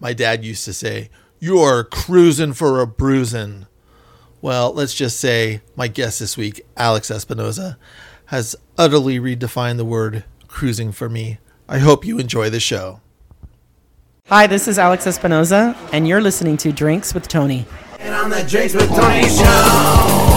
My dad used to say, You're cruising for a bruising. Well, let's just say my guest this week, Alex Espinoza, has utterly redefined the word cruising for me. I hope you enjoy the show. Hi, this is Alex Espinoza, and you're listening to Drinks with Tony. And on the Drinks with Tony show.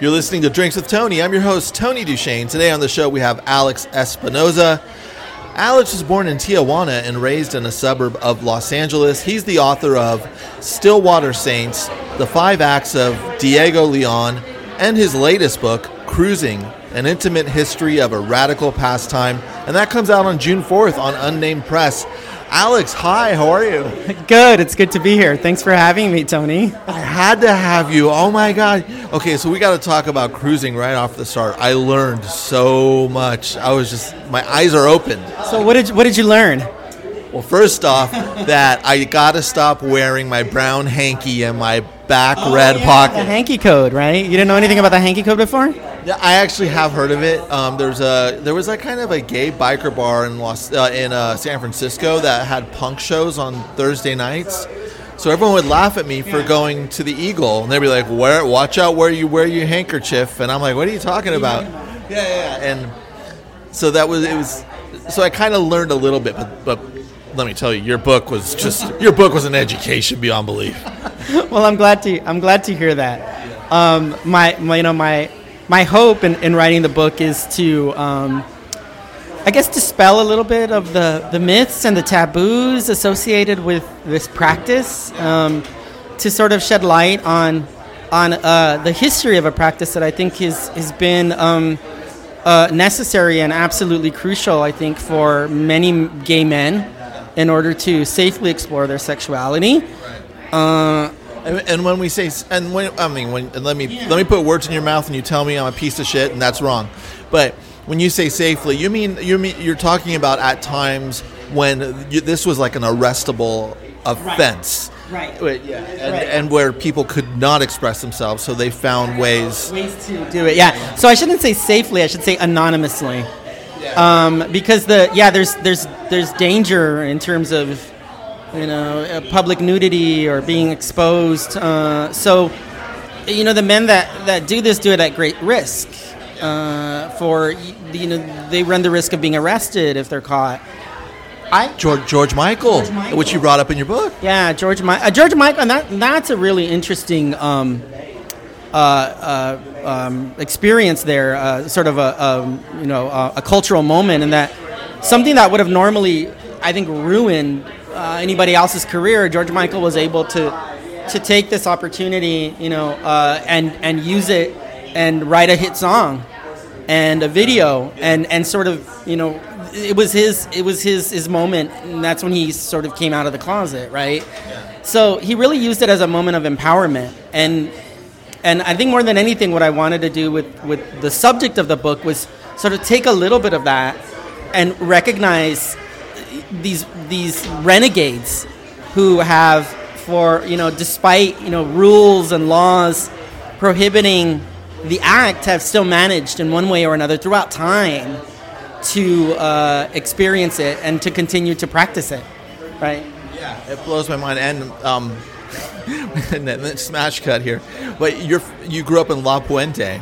You're listening to Drinks with Tony. I'm your host, Tony Duchesne. Today on the show, we have Alex Espinoza. Alex was born in Tijuana and raised in a suburb of Los Angeles. He's the author of Still Water Saints, The Five Acts of Diego Leon, and his latest book, Cruising An Intimate History of a Radical Pastime. And that comes out on June 4th on Unnamed Press. Alex, hi, how are you? Good, it's good to be here. Thanks for having me, Tony. I had to have you. Oh my God. Okay, so we got to talk about cruising right off the start. I learned so much. I was just, my eyes are open. So, what did what did you learn? Well, first off, that I got to stop wearing my brown hanky and my back oh, red The pocket. hanky code, right? You didn't know anything about the hanky code before? Yeah, I actually have heard of it. Um, there's a there was like kind of a gay biker bar in Los uh, in uh, San Francisco that had punk shows on Thursday nights. So everyone would laugh at me for going to the Eagle, and they'd be like, "Where? Watch out where you wear your handkerchief." And I'm like, "What are you talking about?" Yeah, yeah. yeah. And so that was it was. So I kind of learned a little bit, but but let me tell you, your book was just your book was an education beyond belief. Well, I'm glad to I'm glad to hear that. Um, my, my you know my my hope in, in writing the book is to um, I guess dispel a little bit of the, the myths and the taboos associated with this practice, um, to sort of shed light on on uh, the history of a practice that I think has has been um, uh, necessary and absolutely crucial. I think for many gay men in order to safely explore their sexuality. Uh, And, and when we say, and when I mean, when and let me let me put words in your mouth, and you tell me I'm a piece of shit, and that's wrong. But when you say safely, you mean you mean you're talking about at times when you, this was like an arrestable offense, Right. Wait, yeah, and, Right. and where people could not express themselves, so they found ways. ways to do it. Yeah. So I shouldn't say safely. I should say anonymously. Um, because the yeah, there's there's there's danger in terms of you know public nudity or being exposed. Uh, so you know the men that that do this do it at great risk. Uh, for you know they run the risk of being arrested if they're caught. I George George Michael, Michael. which you brought up in your book. Yeah, George Mi- uh, George Michael, and that that's a really interesting um, uh, uh, um, experience there. Uh, sort of a um, you know a cultural moment, and that something that would have normally, I think, ruined uh, anybody else's career. George Michael was able to to take this opportunity, you know, uh, and and use it and write a hit song and a video and and sort of you know it was his it was his his moment and that's when he sort of came out of the closet right so he really used it as a moment of empowerment and and I think more than anything what I wanted to do with with the subject of the book was sort of take a little bit of that and recognize these these renegades who have for you know despite you know rules and laws prohibiting the act have still managed in one way or another throughout time to uh, experience it and to continue to practice it right Yeah, it blows my mind. And um, and then smash cut here, but you're you grew up in La Puente.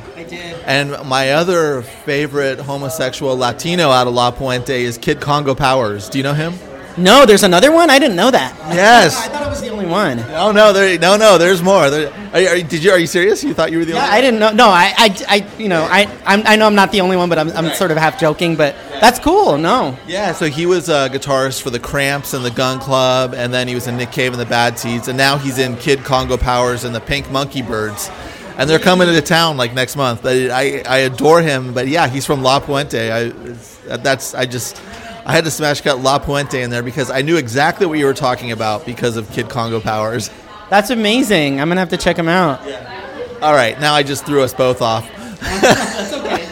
I And my other favorite homosexual Latino out of La Puente is Kid Congo Powers. Do you know him? no there's another one I didn't know that Yes. I thought it was the only one No, no, there, no, no. There's more. There, are, you- are, did you? Are you serious? You thought you were the Yeah, only? Yeah, I didn't know. No, I, I, I you know, I, I'm, I know I'm not the only one, but I'm, I'm sort of half joking. But that's cool. No, Yeah. So he was a guitarist for the Cramps and the Gun Club, and then he was in Nick Cave and the Bad Seeds, and now he's in Kid Congo Powers and the Pink Monkey Birds. And they're coming to town like next month. But I, I adore him. But yeah, he's from La Puente. I, that's I just. I had to smash cut La Puente in there because I knew exactly what you were talking about because of Kid Congo Powers. that's amazing. I'm gonna have to check him out. Yeah. All right, now I just threw us both off. That's okay.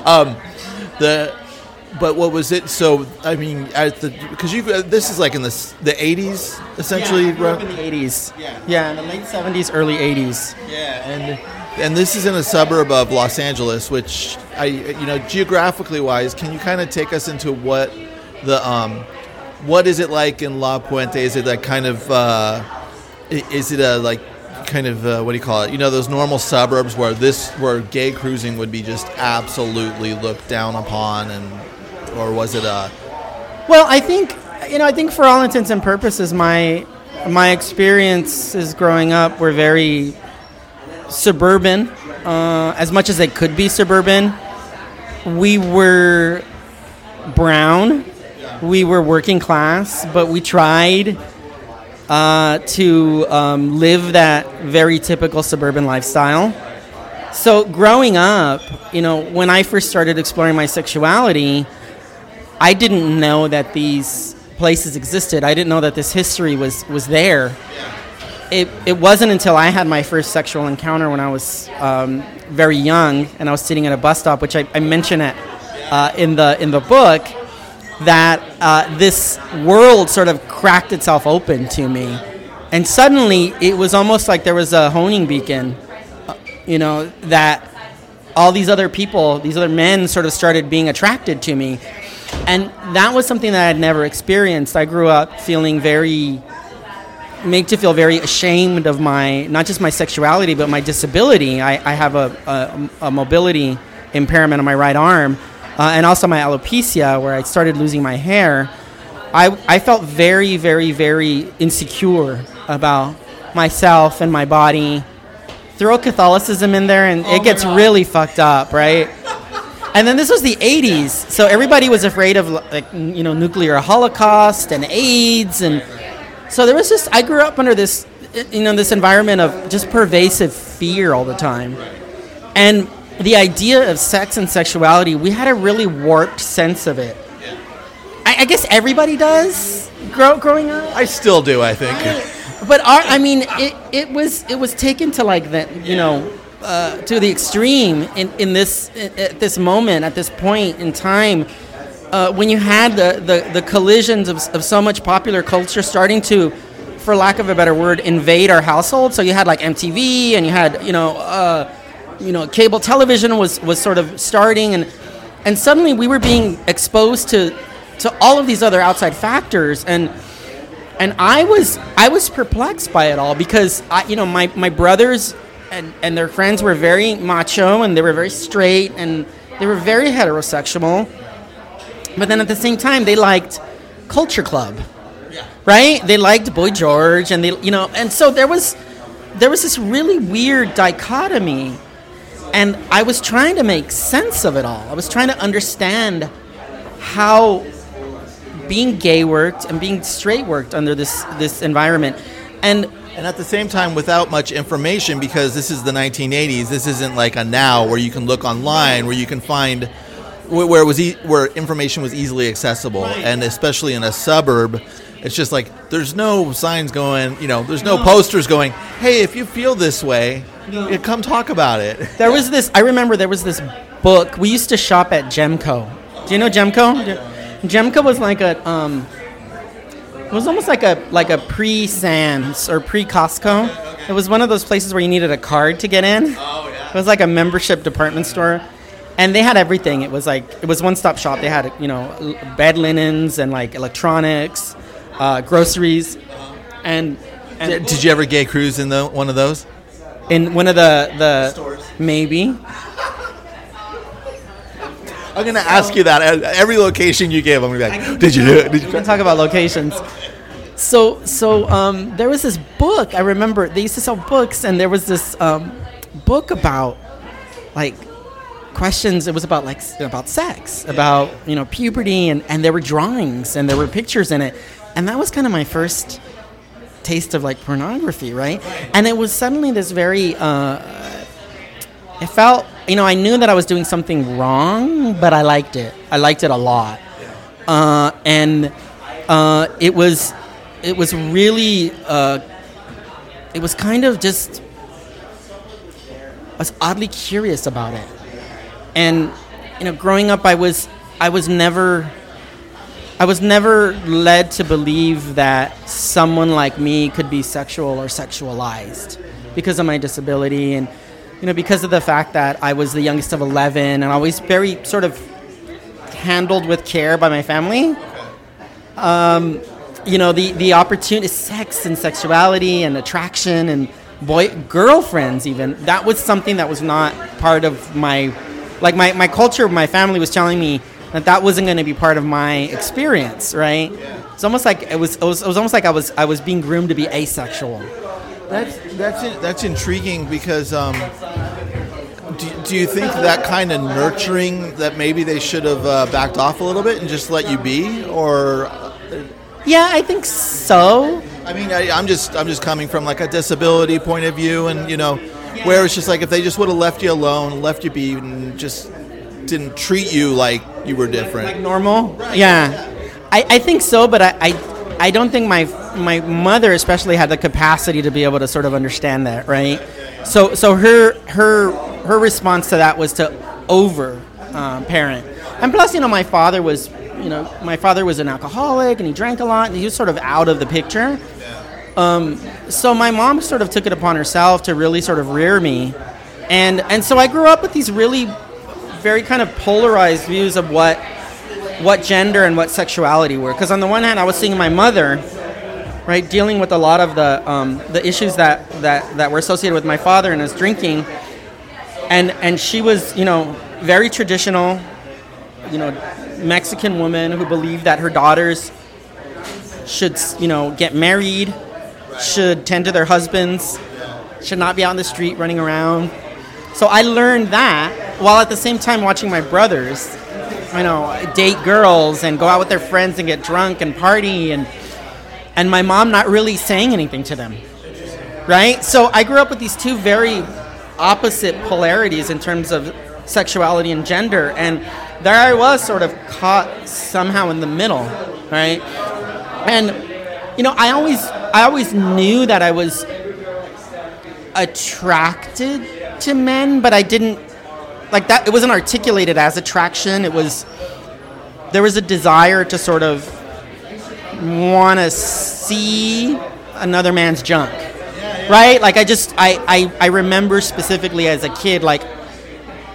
Um, the but what was it? So I mean, at the because you uh, this is like in the the eighties essentially. yeah, I grew up right? in the 80s. Yeah. yeah, in the late 70s, early 80s. Yeah, and and this is in a suburb of Los Angeles, which I, you know, geographically wise, can you kind of take us into what the, um, what is it like in La Puente? Is it that kind of, uh, is it a like kind of uh, what do you call it? You know, those normal suburbs where this, where gay cruising would be just absolutely looked down upon, and or was it a Well, I think you know, I think for all intents and purposes, my my experiences growing up were very suburban, uh, as much as they could be suburban. We were brown, we were working class, but we tried uh, to um, live that very typical suburban lifestyle. So growing up, you know, when I first started exploring my sexuality, I didn't know that these places existed. I didn't know that this history was was there. It, it wasn't until I had my first sexual encounter when I was um, very young and I was sitting at a bus stop, which I, I mention it uh, in the in the book, that uh, this world sort of cracked itself open to me, and suddenly it was almost like there was a honing beacon, uh, you know, that all these other people, these other men, sort of started being attracted to me, and that was something that I had never experienced. I grew up feeling very made to feel very ashamed of my not just my sexuality but my disability. I, I have a, a, a mobility impairment on my right arm, uh, and also my alopecia, where I started losing my hair. I, I felt very, very, very insecure about myself and my body. Throw Catholicism in there, and it gets really fucked up, right? And then this was the 80s, so everybody was afraid of like you know nuclear holocaust and AIDS and so there was just I grew up under this eh, you know this environment of just pervasive fear all the time. And the idea of sex and sexuality, we had a really warped sense of it. I, I guess everybody does grow, growing up. I still do, I think. But our, I mean, it, it was it was taken to like that, you know, uh, to the extreme in, in this at this moment at this point in time uh, when you had the, the, the collisions of, of so much popular culture starting to, for lack of a better word, invade our household. So you had like MTV and you had you know uh, you know cable television was was sort of starting and and suddenly we were being exposed to to all of these other outside factors and and I was I was perplexed by it all because I you know my, my brothers and, and their friends were very macho and they were very straight and they were very heterosexual. But then at the same time they liked culture club right? They liked boy george and they you know and so there was there was this really weird dichotomy. And i was trying to make sense of it all. I was trying to understand how being gay worked and being straight worked under this this environment. And And at the same time, without much information, because this is the 1980s, this isn't like a now where you can look online, where you can find where, where it was e- where information was easily accessible, and especially in a suburb, it's just like there's no signs going, you know, there's no posters going, hey, if you feel this way, yeah, come talk about it. there was this i remember there was this book we used to shop at gemco. Do you know gemco? Gemco was like a um, it was almost like a like a pre Sam's or pre Costco. It was one of those places where you needed a card to get in. Oh yeah. It was like a membership department store, and they had everything. It was like it was one stop shop. They had you know l- bed linens and like electronics, uh, groceries, and and Did, did you ever gay cruise in the, one of those? in one of the the Stores. maybe I'm gonna ask you that at every location you gave. I'm gonna be like, did you do it? Did you we can talk about locations. So so um, there was this book. I remember they used to sell books, and there was this um, book about like questions. It was about like about sex, about you know puberty, and and there were drawings and there were pictures in it, and that was kind of my first taste of like pornography, right? And it was suddenly this very. Uh, it felt, you know, I knew that I was doing something wrong, but I liked it. I liked it a lot, uh, and uh, it was, it was really, uh, it was kind of just. I was oddly curious about it, and you know, growing up, I was, I was never. I was never led to believe that someone like me could be sexual or sexualized because of my disability and you know, because of the fact that I was the youngest of 11 and always very sort of handled with care by my family. Um, you know, the, the opportunity, sex and sexuality and attraction and boy, girlfriends even, that was something that was not part of my, like my, my culture, my family was telling me that that wasn't going to be part of my experience, right? It's almost like it was, it was, it was almost like I was, I was being groomed to be asexual. That's that's in, that's intriguing because um, do, do you think that kind of nurturing that maybe they should have uh, backed off a little bit and just let you be, or Yeah, I think so. I mean, I, I'm just I'm just coming from like a disability point of view, and you know, where it's just like if they just would have left you alone, left you be, and just didn't treat you like you were different. Like normal. Yeah, I, I think so, but I, I I don't think my my mother especially had the capacity to be able to sort of understand that, right? So so her her her response to that was to over um, parent, and plus you know my father was you know my father was an alcoholic and he drank a lot and he was sort of out of the picture. Um, so my mom sort of took it upon herself to really sort of rear me, and and so I grew up with these really very kind of polarized views of what what gender and what sexuality were. Because on the one hand, I was seeing my mother, right, dealing with a lot of the um, the issues that, that that were associated with my father and his drinking, and and she was, you know, very traditional, you know, Mexican woman who believed that her daughters should, you know, get married, should tend to their husbands, should not be out in the street running around. So I learned that while at the same time watching my brothers you know, date girls and go out with their friends and get drunk and party and and my mom not really saying anything to them. Right? So I grew up with these two very opposite polarities in terms of sexuality and gender and there I was sort of caught somehow in the middle, right? And you know, I always I always knew that I was attracted to men, but I didn't like that it wasn't articulated as attraction. It was there was a desire to sort of want to see another man's junk. Right? Like i just I, I i remember specifically as a kid like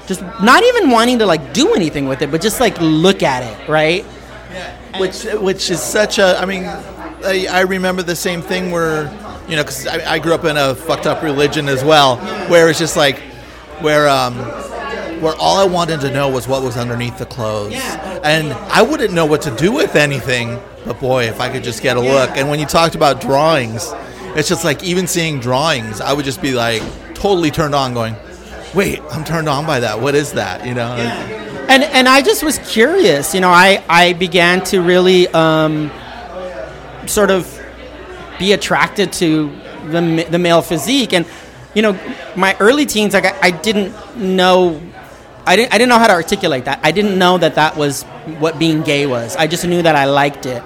just not even wanting to like do anything with it but just like look at it right? Yeah. which which is such a i mean i, I remember the same thing where you know because I, I grew up in a fucked up religion as well where it's just like where um where all I wanted to know was what was underneath the clothes. Yeah. And I wouldn't know what to do with anything, but boy, if I could just get a look. And when you talked about drawings, it's just like even seeing drawings, I would just be like totally turned on going, "Wait, I'm turned on by that. What is that?" You know? and and I just was curious. You know, I I began to really um, sort of be attracted to the the male physique, and you know, my early teens, like I, I didn't know. I didn't, I didn't know how to articulate that. I didn't know that that was what being gay was. I just knew that I liked it.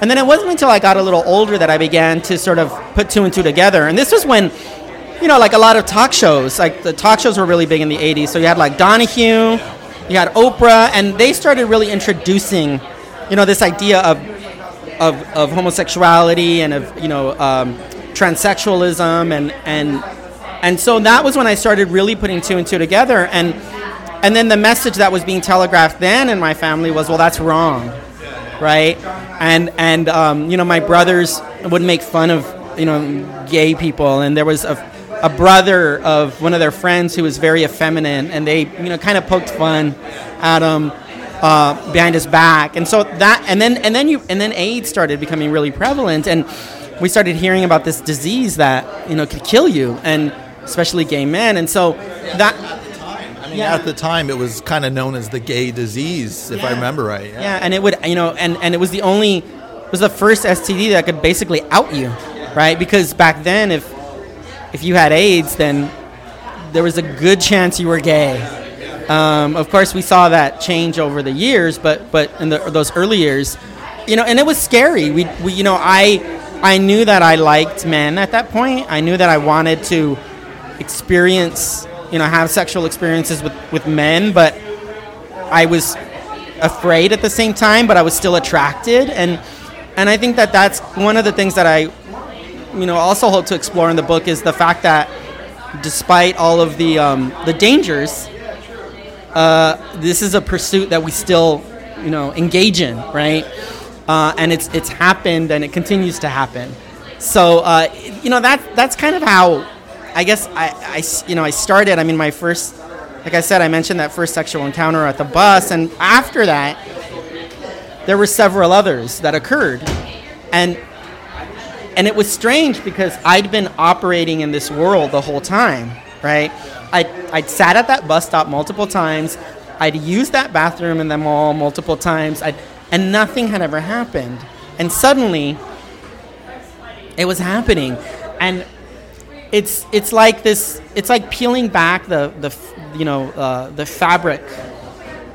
And then it wasn't until I got a little older that I began to sort of put two and two together. And this was when, you know, like a lot of talk shows, like the talk shows were really big in the 80s. So you had like Donahue, you had Oprah, and they started really introducing, you know, this idea of, of, of homosexuality and of, you know, um, transsexualism. And, and, and so that was when I started really putting two and two together. And, and then the message that was being telegraphed then in my family was, well, that's wrong, right? And and um, you know, my brothers would make fun of you know gay people, and there was a, a brother of one of their friends who was very effeminate, and they you know kind of poked fun at him. Uh, behind his back, and so that, and then and then you, and then AIDS started becoming really prevalent, and we started hearing about this disease that you know could kill you, and especially gay men, and so that Mean, at the time, it was kind of known as the gay disease, if I remember right. Yeah, and it would, you know, and, and it was the only, it was the first STD that could basically out you, right? Because back then, if if you had AIDS, then there was a good chance you were gay. Um, of course, we saw that change over the years, but but in the, those early years, you know, and it was scary. We, we you know, I I knew that I liked men at that point. I knew that I wanted to experience, you know, have sexual experiences with, with men, but I was afraid at the same time, but I was still attracted, and and I think that that's one of the things that I, you know, also hope to explore in the book is the fact that despite all of the um, the dangers, uh, this is a pursuit that we still, you know, engage in, right? Uh, and it's it's happened and it continues to happen. So uh, you know that that's kind of how I guess I, I you know I started. I mean, my first, like I said, I mentioned that first sexual encounter at the bus, and after that, there were several others that occurred, and and it was strange because I'd been operating in this world the whole time, right? I I'd sat at that bus stop multiple times. I'd used that bathroom in the mall multiple times. I'd, and nothing had ever happened. And suddenly, it was happening, and it's it's like this. It's like peeling back the the you know uh, the fabric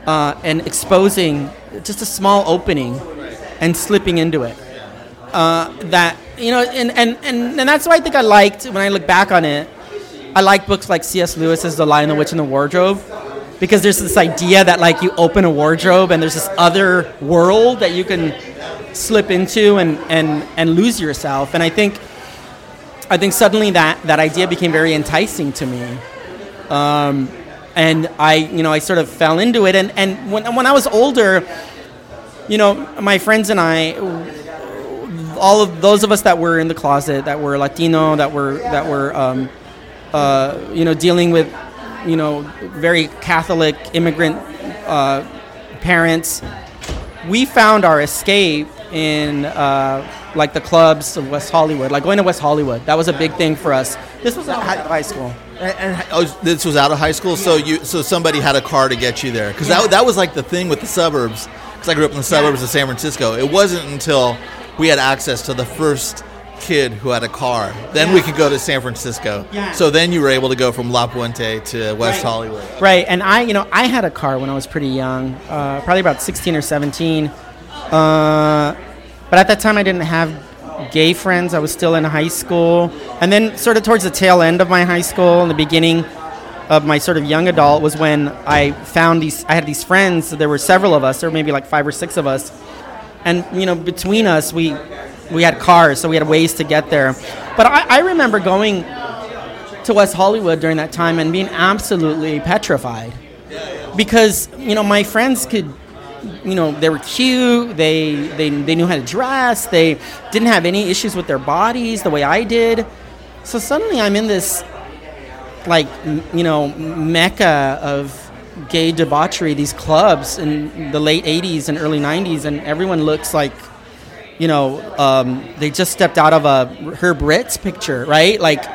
uh, and exposing just a small opening and slipping into it uh, that you know, and, and, and, and that's why I think I liked when I look back on it. I like books like C.S. Lewis's The Lion, the Witch, and the Wardrobe because there's this idea that like you open a wardrobe and there's this other world that you can slip into and, and, and lose yourself. And I think I think suddenly that, that idea became very enticing to me. Um, and I, you know, I sort of fell into it. And, and when, when I was older, you know, my friends and I, all of those of us that were in the closet, that were Latino, that were that were, um, uh, you know, dealing with, you know, very Catholic immigrant uh, parents, we found our escape in uh, like the clubs of West Hollywood, like going to West Hollywood. That was a big thing for us. This was at high school. And, and oh, this was out of high school, so you so somebody had a car to get you there because that that was like the thing with the suburbs. Because I grew up in the suburbs of San Francisco. It wasn't until we had access to the first kid who had a car, then we could go to San Francisco. Yeah. So then you were able to go from La Puente to West Right. Hollywood. Right, and I, you know, I had a car when I was pretty young, uh, probably about 16 or 17. Uh, but at that time, I didn't have gay friends. I was still in high school, and then sort of towards the tail end of my high school, and the beginning of my sort of young adult was when I found these. I had these friends. There were several of us. There were maybe like five or six of us, and you know, between us, we we had cars, so we had ways to get there. But I, I remember going to West Hollywood during that time and being absolutely petrified because you know my friends could you know they were cute they, they they knew how to dress they didn't have any issues with their bodies the way I did so suddenly I'm in this like you know mecca of gay debauchery these clubs in the late 80s and early 90s and everyone looks like you know, um, they just stepped out of a Herb Ritts picture, right? Like,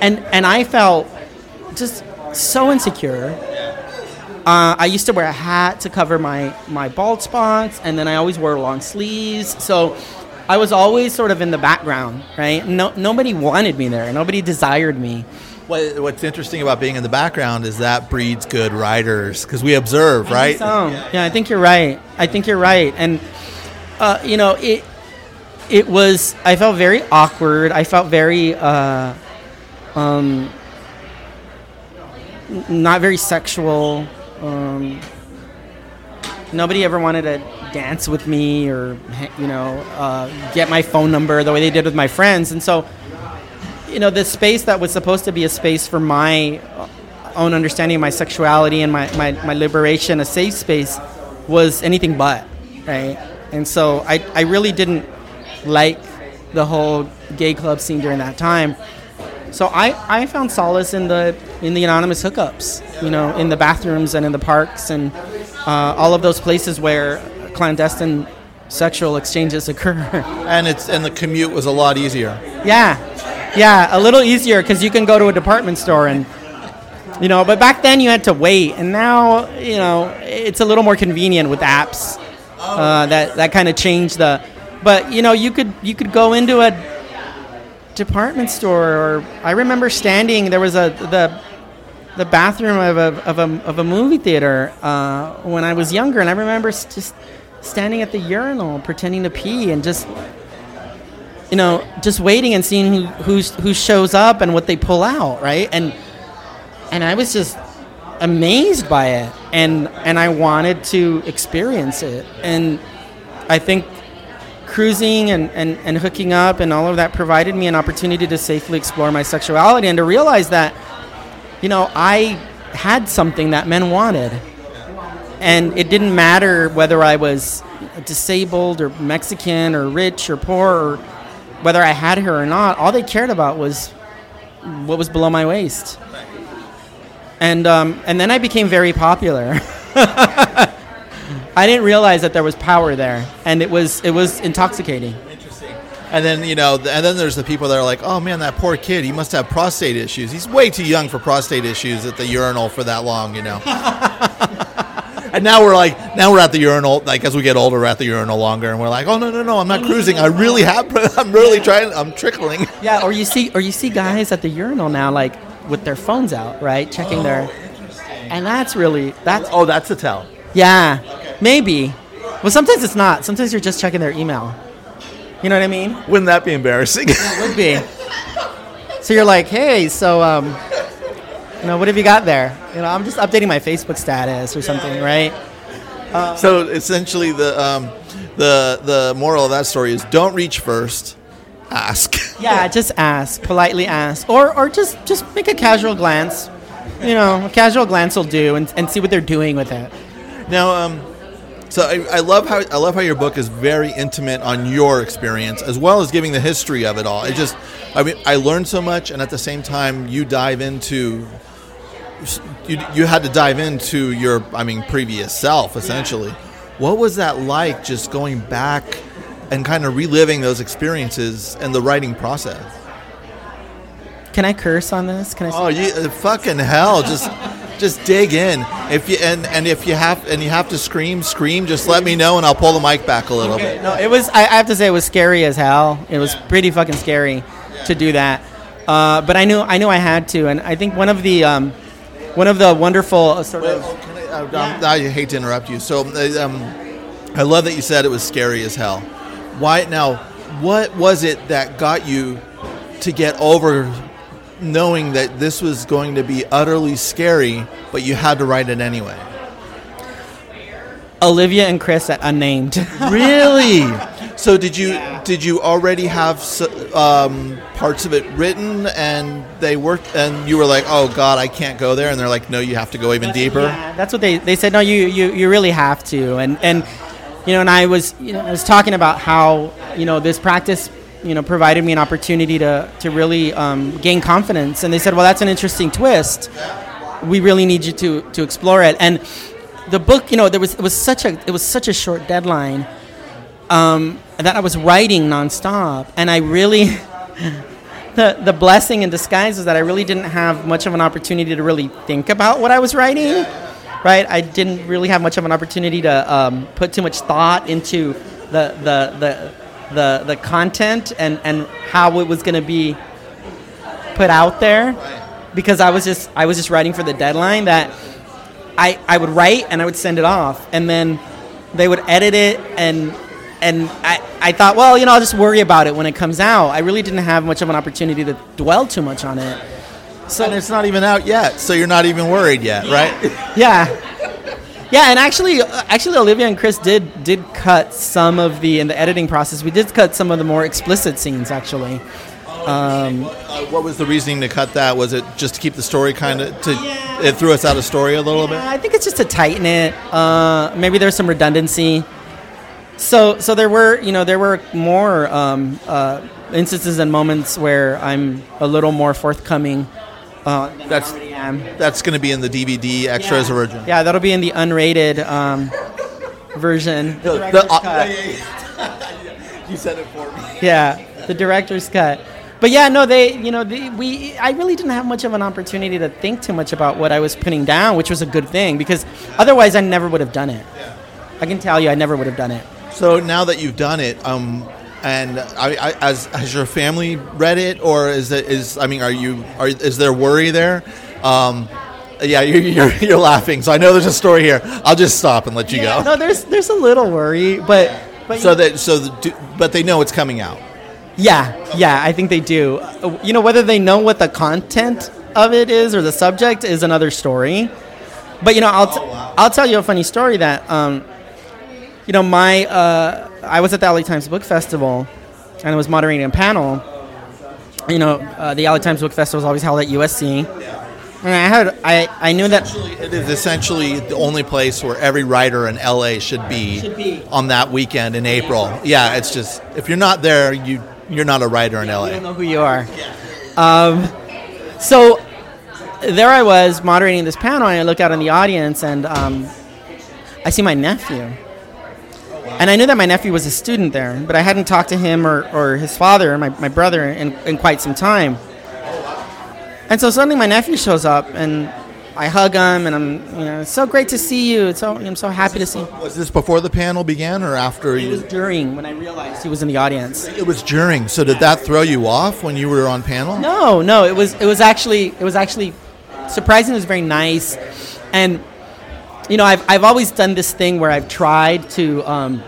and and I felt just so insecure. Uh, I used to wear a hat to cover my my bald spots, and then I always wore long sleeves. So I was always sort of in the background, right? No, nobody wanted me there. Nobody desired me. What, what's interesting about being in the background is that breeds good writers because we observe, right? So, yeah, I think you're right. I think you're right. And uh, you know, it it was. I felt very awkward. I felt very uh, um, not very sexual. Um, nobody ever wanted to dance with me or you know uh, get my phone number the way they did with my friends. And so, you know, this space that was supposed to be a space for my own understanding of my sexuality and my, my, my liberation, a safe space, was anything but, right? And so I, I really didn't like the whole gay club scene during that time. So I, I found solace in the in the anonymous hookups, you know, in the bathrooms and in the parks and uh, all of those places where clandestine sexual exchanges occur. And it's and the commute was a lot easier. Yeah, yeah, a little easier because you can go to a department store and, you know, but back then you had to wait, and now you know it's a little more convenient with apps. Uh, that that kind of changed the, but you know you could you could go into a department store or I remember standing there was a the the bathroom of a of a, of a movie theater uh, when I was younger, and I remember just standing at the urinal pretending to pee and just you know, just waiting and seeing who who's, who shows up and what they pull out, right? And and I was just amazed by it, and and I wanted to experience it, and I think cruising and, and, and hooking up and all of that provided me an opportunity to safely explore my sexuality and to realize that you know, I had something that men wanted. And it didn't matter whether I was disabled or Mexican or rich or poor or whether I had her or not. All they cared about was what was below my waist. And, um, and then I became very popular. I didn't realize that there was power there, and it was, it was intoxicating. And then you know, and then there's the people that are like, "Oh man, that poor kid. He must have prostate issues. He's way too young for prostate issues at the urinal for that long." You know. and now we're like, now we're at the urinal. Like as we get older, we're at the urinal longer, and we're like, "Oh no, no, no! I'm not cruising. I really have. I'm really trying. I'm trickling." Yeah, or you see, or you see guys at the urinal now, like with their phones out, right, checking their, oh, and that's really that's Oh, that's a tell. yeah, maybe. Well, sometimes it's not. Sometimes you're just checking their email. You know what I mean? Wouldn't that be embarrassing? it Would be. So you're like, hey, so um, you know, what have you got there? You know, I'm just updating my Facebook status or something, right? so essentially, the um, the the moral of that story is: don't reach first, ask. Yeah, just ask, politely ask, or or just just make a casual glance. You know, a casual glance will do, and, and see what they're doing with it. Now, um, so I, I love how I love how your book is very intimate on your experience as well as giving the history of it all. It just, I mean, I learned so much, and at the same time, you dive into. You, you had to dive into your, I mean, previous self essentially. What was that like? Just going back and kind of reliving those experiences and the writing process. Can I curse on this? Can I? Oh, you uh, fucking hell! Just, just dig in. If you and and if you have and you have to scream, scream. Just let me know, and I'll pull the mic back a little bit. No, it was. I, I have to say, it was scary as hell. It was pretty fucking scary to do that. Uh, but I knew, I knew I had to, and I think one of the, um, one of the wonderful uh, sort of. Can I, uh, um, I hate to interrupt you. So, uh, um, I love that you said it was scary as hell. Why now? What was it that got you to get over knowing that this was going to be utterly scary, but you had to write it anyway? Olivia and Chris at Unnamed. Really? So did you did you already have um, parts of it written and they worked and you were like, oh God, I can't go there, and they're like, no, you have to go even deeper. Yeah, that's what they, they said. No, you, you, you really have to. And and you know, and I was you know I was talking about how you know this practice you know provided me an opportunity to to really um, gain confidence. And they said, well, that's an interesting twist. We really need you to to explore it. And the book, you know, there was it was such a it was such a short deadline um, that I was writing nonstop, and I really. The, the blessing in disguise is that I really didn't have much of an opportunity to really think about what I was writing right? I didn't really have much of an opportunity to um, put too much thought into the the the the, the content and, and how it was going to be put out there. Because I was just I was just writing for the deadline that I I would write and I would send it off. And then they would edit it and and I, I thought well you know I'll just worry about it when it comes out. I really didn't have much of an opportunity to dwell too much on it. So and it's not even out yet, so you're not even worried yet, right? yeah yeah and actually uh, actually olivia and chris did did cut some of the in the editing process we did cut some of the more explicit scenes actually um, Uh, what was the reasoning to cut that? Was it just to keep the story kind of to? It threw us out of story a little bit. i think it's just to tighten it uh, maybe there's some redundancy so so there were you know there were more um, uh, instances and moments where i'm a little more forthcoming uh, That's that's going to be in the DVD extras yeah. original. Yeah, that'll be in the unrated um, version. The The- the- uh, cut. You said it for me. yeah, the director's cut. But yeah, no, they, you know, the, we. I really didn't have much of an opportunity to think too much about what I was putting down, which was a good thing because otherwise I never would have done it. I can tell you, I never would have done it. So now that you've done it, um, and I, I, as has your family read it, or is it is I mean, are you are is there worry there? Um, yeah, you're, you're you're laughing, so I know there's a story here. I'll just stop and let you Yeah, go. no, there's there's a little worry, but but So that so the, do- but they know it's coming out. Yeah, yeah, I think they do. You know, whether they know what the content of it is or the subject is another story. But you know, I'll t- I'll tell you a funny story that um, you know, my uh, I was at the LA Times Book Festival and I was moderating a panel. You know, uh, the LA Times Book Festival is always held at USC, And I had I, I knew that It is essentially the only place where every writer in LA should be, Should be. on that weekend in April. Yeah, it's just if you're not there, you you're not a writer in LA. I don't know who you are. Um, so there I was moderating this panel, and I look out in the audience, and um, I see my nephew. And I knew that my nephew was a student there, but I hadn't talked to him or, or his father, my, my brother, in, in quite some time. And so suddenly my nephew shows up, and I hug him, and I'm, you know, it's so great to see you. It's so, I'm so happy to see. You. Was this before the panel began or after It was during when I realized he was in the audience. It was during. So did that throw you off when you were on panel? No, no, it was it was actually it was actually surprising. It was very nice, and you know I've I've always done this thing where I've tried to. Um,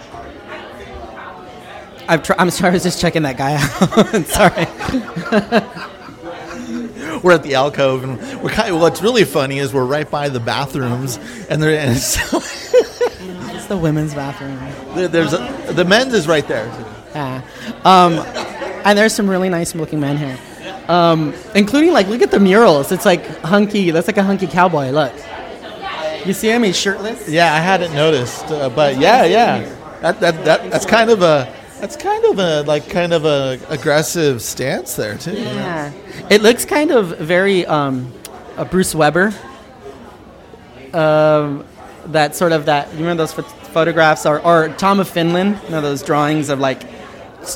I've tr- I'm sorry, I was just checking that guy out. sorry. We're at the alcove, and we're kind of, what's really funny is we're right by the bathrooms, and there and so It's the women's bathroom. there- there's a, the men's is right there. Yeah. Um, and there's some really nice looking men here, um, including like look at the murals. It's like hunky. That's like a hunky cowboy. Look. You see him? He's shirtless. Yeah, I hadn't noticed, uh, but yeah, yeah, that, that, that that's kind of a that's kind of a like kind of a aggressive stance there too. you know? Yeah, it looks kind of very um, uh, Bruce Weber. Um, that sort of that. You remember those ph- photographs, or, or Tom of Finland? You know those drawings of like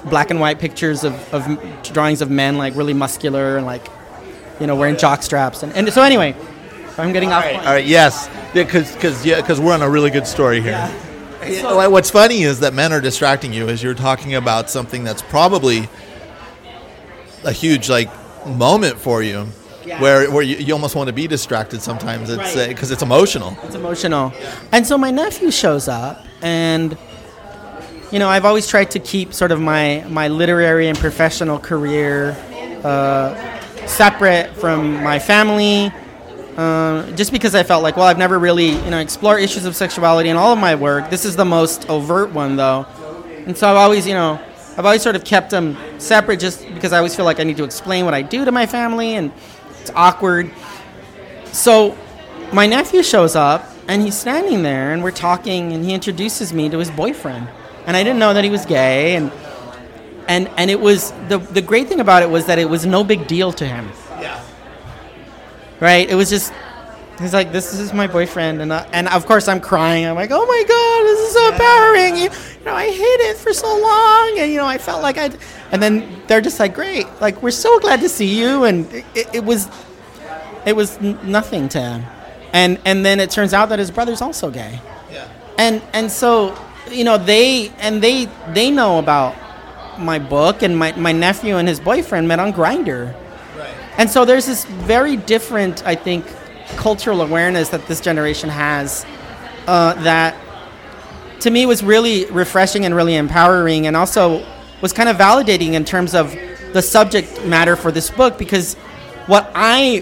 black and white pictures of, of drawings of men like really muscular and like you know wearing jock straps and, and so anyway, I'm getting off. All right, point. all right, yes, because because yeah, because we're on a really good story here. Yeah. Yeah, well, What's funny is that men are distracting you as you're talking about something that's probably a huge like moment for you, Yeah. where where you, you almost want to be distracted sometimes. It's Right. because it's emotional. It's emotional. And so my nephew shows up, and you know, I've always tried to keep sort of my my literary and professional career uh, separate from my family. Uh, just because I felt like, well, I've never really, you know, explored issues of sexuality in all of my work. This is the most overt one, though, and so I've always, you know, I've always sort of kept them separate, just because I always feel like I need to explain what I do to my family, and it's awkward. So my nephew shows up and he's standing there and we're talking and he introduces me to his boyfriend. And I didn't know that he was gay and and and it was the the great thing about it was that it was no big deal to him. Right? It was just he's like this is my boyfriend and uh, and of course I'm crying. I'm like, "Oh my god, this is so empowering." You, you know, I hid it for so long and you know, I felt like I and then they're just like, "Great. Like we're so glad to see you." And it, it was it was nothing to him. And and then it turns out that his brother's also gay. Yeah. And and so, you know, they and they they know about my book and my, my nephew and his boyfriend met on Grindr. And so there's this very different, I think, cultural awareness that this generation has uh, that to me was really refreshing and really empowering and also was kind of validating in terms of the subject matter for this book because what I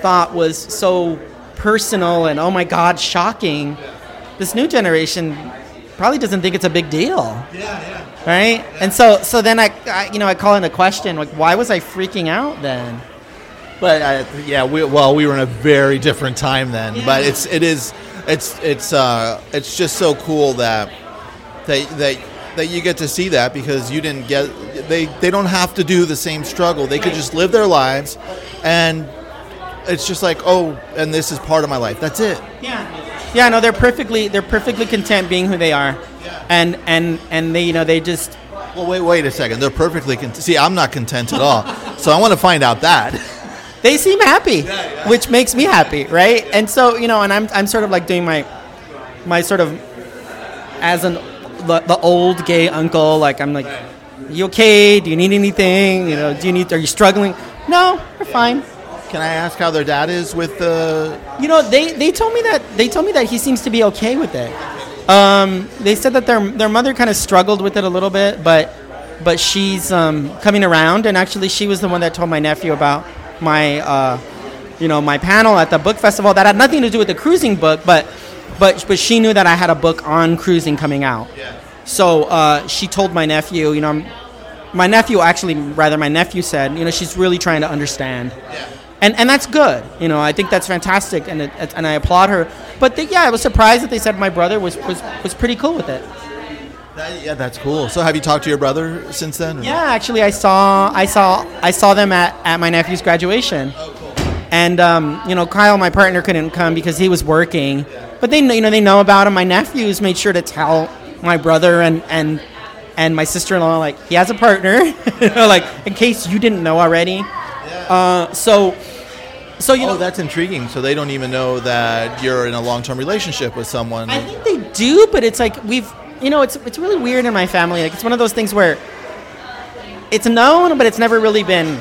thought was so personal and oh my god shocking this new generation probably doesn't think it's a big deal. Yeah, yeah. right? And so so then I, I you know I call into question like why was I freaking out then But uh, yeah, we, well, we were in a very different time then. But it's it is it's it's uh, it's just so cool that that that that you get to see that because you didn't get they they don't have to do the same struggle. They could just live their lives, and it's just like oh, and this is part of my life. That's it. Yeah. Yeah, no, they're perfectly they're perfectly content being who they are. And and and they you know, they just Well, wait, wait a second. They're perfectly content. See, I'm not content at all. so I want to find out that. They seem happy, which makes me happy, right? And so, you know, and I'm I'm sort of like doing my my sort of as an the, the old gay uncle, like I'm like, you okay? Do you need anything? You know, do you need? Are you struggling? No, we're fine. Can I ask how their dad is with the? You know, they, they told me that they told me that he seems to be okay with it. Um, they said that their their mother kind of struggled with it a little bit, but but she's um, coming around, and actually she was the one that told my nephew about my uh, you know my panel at the book festival that had nothing to do with the cruising book, but but but she knew that I had a book on cruising coming out. Yeah. So uh, she told my nephew, you know, I'm- my nephew actually, rather, my nephew said, you know, she's really trying to understand. Yeah. and and that's good. You know, I think that's fantastic, and it, and I applaud her. But they, yeah, I was surprised that they said my brother was was, was pretty cool with it. That- yeah, that's cool. So have you talked to your brother since then? or- Yeah, actually, I saw I saw I saw them at, at my nephew's graduation. Oh, cool. And um, you know, Kyle, my partner, couldn't come because he was working. But they, know- you know, they know about him. My nephews made sure to tell my brother and and and my sister-in-law like he has a partner, like in case you didn't know already. Uh, so, so you Oh, know, that's intriguing. So they don't even know that you're in a long-term relationship with someone. I think they do, but it's like we've, you know, it's it's really weird in my family. Like it's one of those things where it's known, but it's never really been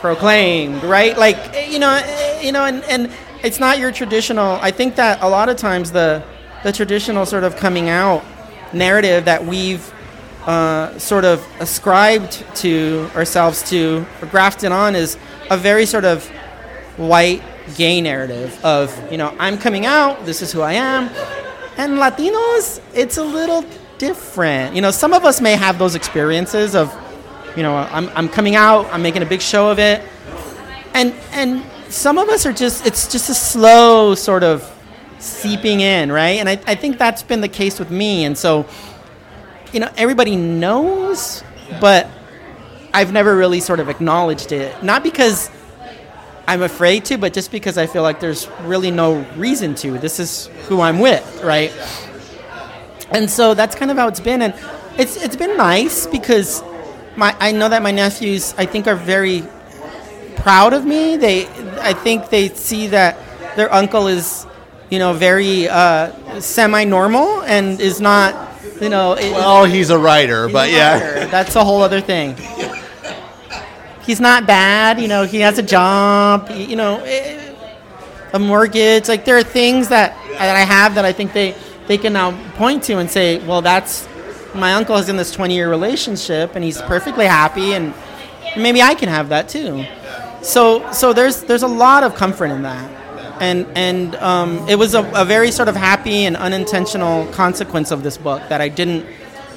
proclaimed, right? Like you know, you know, and and it's not your traditional. I think that a lot of times the the traditional sort of coming out narrative that we've uh, sort of ascribed to ourselves to or grafted on is a very sort of white gay narrative of you know I'm coming out, this is who I am, and Latinos it's a little different. You know, some of us may have those experiences of you know I'm I'm coming out, I'm making a big show of it, and and some of us are just it's just a slow sort of seeping in, right? And I, I think that's been the case with me, and so you know everybody knows, but I've never really sort of acknowledged it, not because I'm afraid to, but just because I feel like there's really no reason to. This is who I'm with, right? And so that's kind of how it's been, and it's it's been nice because my I know that my nephews I think are very proud of me. They I think they see that their uncle is you know very uh, semi-normal and is not you know it- well, he's a writer, but yeah. Liar. That's a whole other thing. He's not bad, you know, he has a job, you know, eh, a mortgage. Like there are things that that I have that I think they they can now point to and say, well, that's my uncle is in this 20-year relationship and he's perfectly happy and maybe I can have that too. So so there's there's a lot of comfort in that. And and um, it was a, a very sort of happy and unintentional consequence of this book that I didn't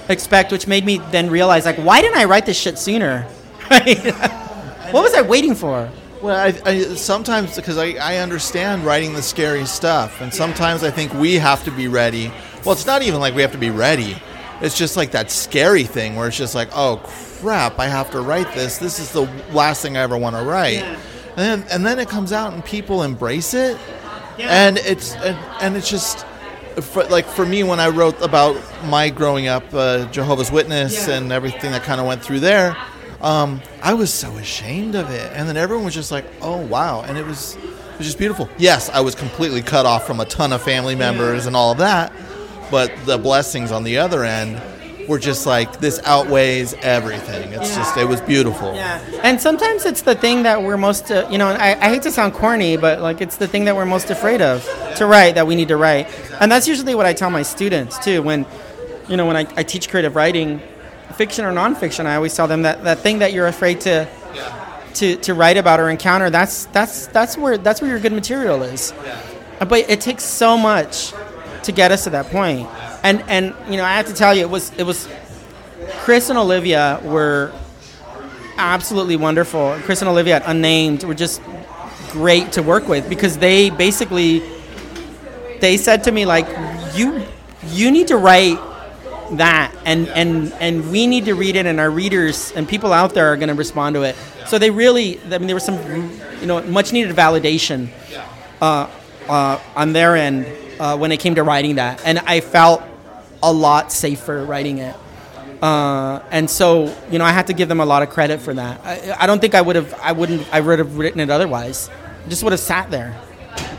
expect, which made me then realize like, why didn't I write this shit sooner? what was I waiting for? Well, I, I, sometimes because I, I understand writing the scary stuff, and sometimes I think we have to be ready. Well, it's not even like we have to be ready. It's just like that scary thing where it's just like, oh crap, I have to write this. This is the last thing I ever want to write. And then, and then it comes out and people embrace it, and it's and, and it's just for, like for me when I wrote about my growing up, uh, Jehovah's Witness, Yeah. and everything that kind of went through there. Um, I was so ashamed of it, and then everyone was just like, "Oh wow!" And it was, it was just beautiful. Yes, I was completely cut off from a ton of family members and all of that, but the blessings on the other end were just like this outweighs everything. It's just, it was beautiful. Yeah, and sometimes it's the thing that we're most, uh, you know, I, I hate to sound corny, but like it's the thing that we're most afraid of to write that we need to write, and that's usually what I tell my students too. When, you know, when I, I teach creative writing, fiction or nonfiction, I always tell them that that thing that you're afraid to. To, to write about or encounter that's that's that's where that's where your good material is Uh, but it takes so much to get us to that point and and you know i have to tell you it was it was chris and olivia were absolutely wonderful. Chris and Olivia at Unnamed were just great to work with because they basically they said to me like you you need to write that and and and we need to read it and our readers and people out there are going to respond to it. So they really I mean there was some you know much needed validation uh, uh, on their end uh, when it came to writing that and I felt a lot safer writing it. Uh, and so, you know, I had to give them a lot of credit for that. I, I don't think I would have, I wouldn't, I would have written it otherwise. I just would have sat there.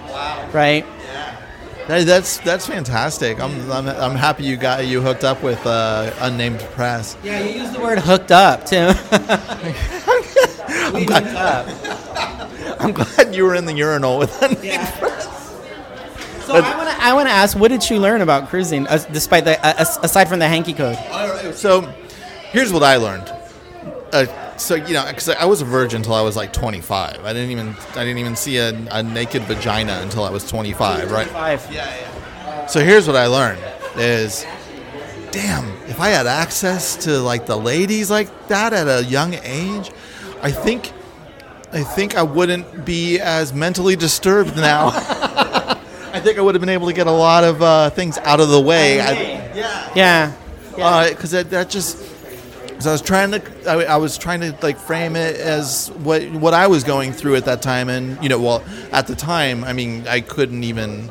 Wow. Right? Hey, that's that's fantastic. I'm, I'm, I'm happy you got you hooked up with uh, unnamed press. Yeah, you used the word hooked up, too. I'm glad, I'm glad you were in the urinal with unnamed press. So I want to, I want to ask, what did you learn about cruising, uh, despite the, uh, aside from the hanky code? So, here's what I learned. Uh, so you know, because I was a virgin until I was like 25. I didn't even I didn't even see a, a naked vagina until I was 25, right? Five. So here's what I learned: is damn, if I had access to like the ladies like that at a young age, I think I think I wouldn't be as mentally disturbed now. I think I would have been able to get a lot of uh, things out of the way. I, Yeah. because that, that just because I was trying to I, I was trying to like frame it as what what I was going through at that time, and you know, well, at the time, I mean, I couldn't even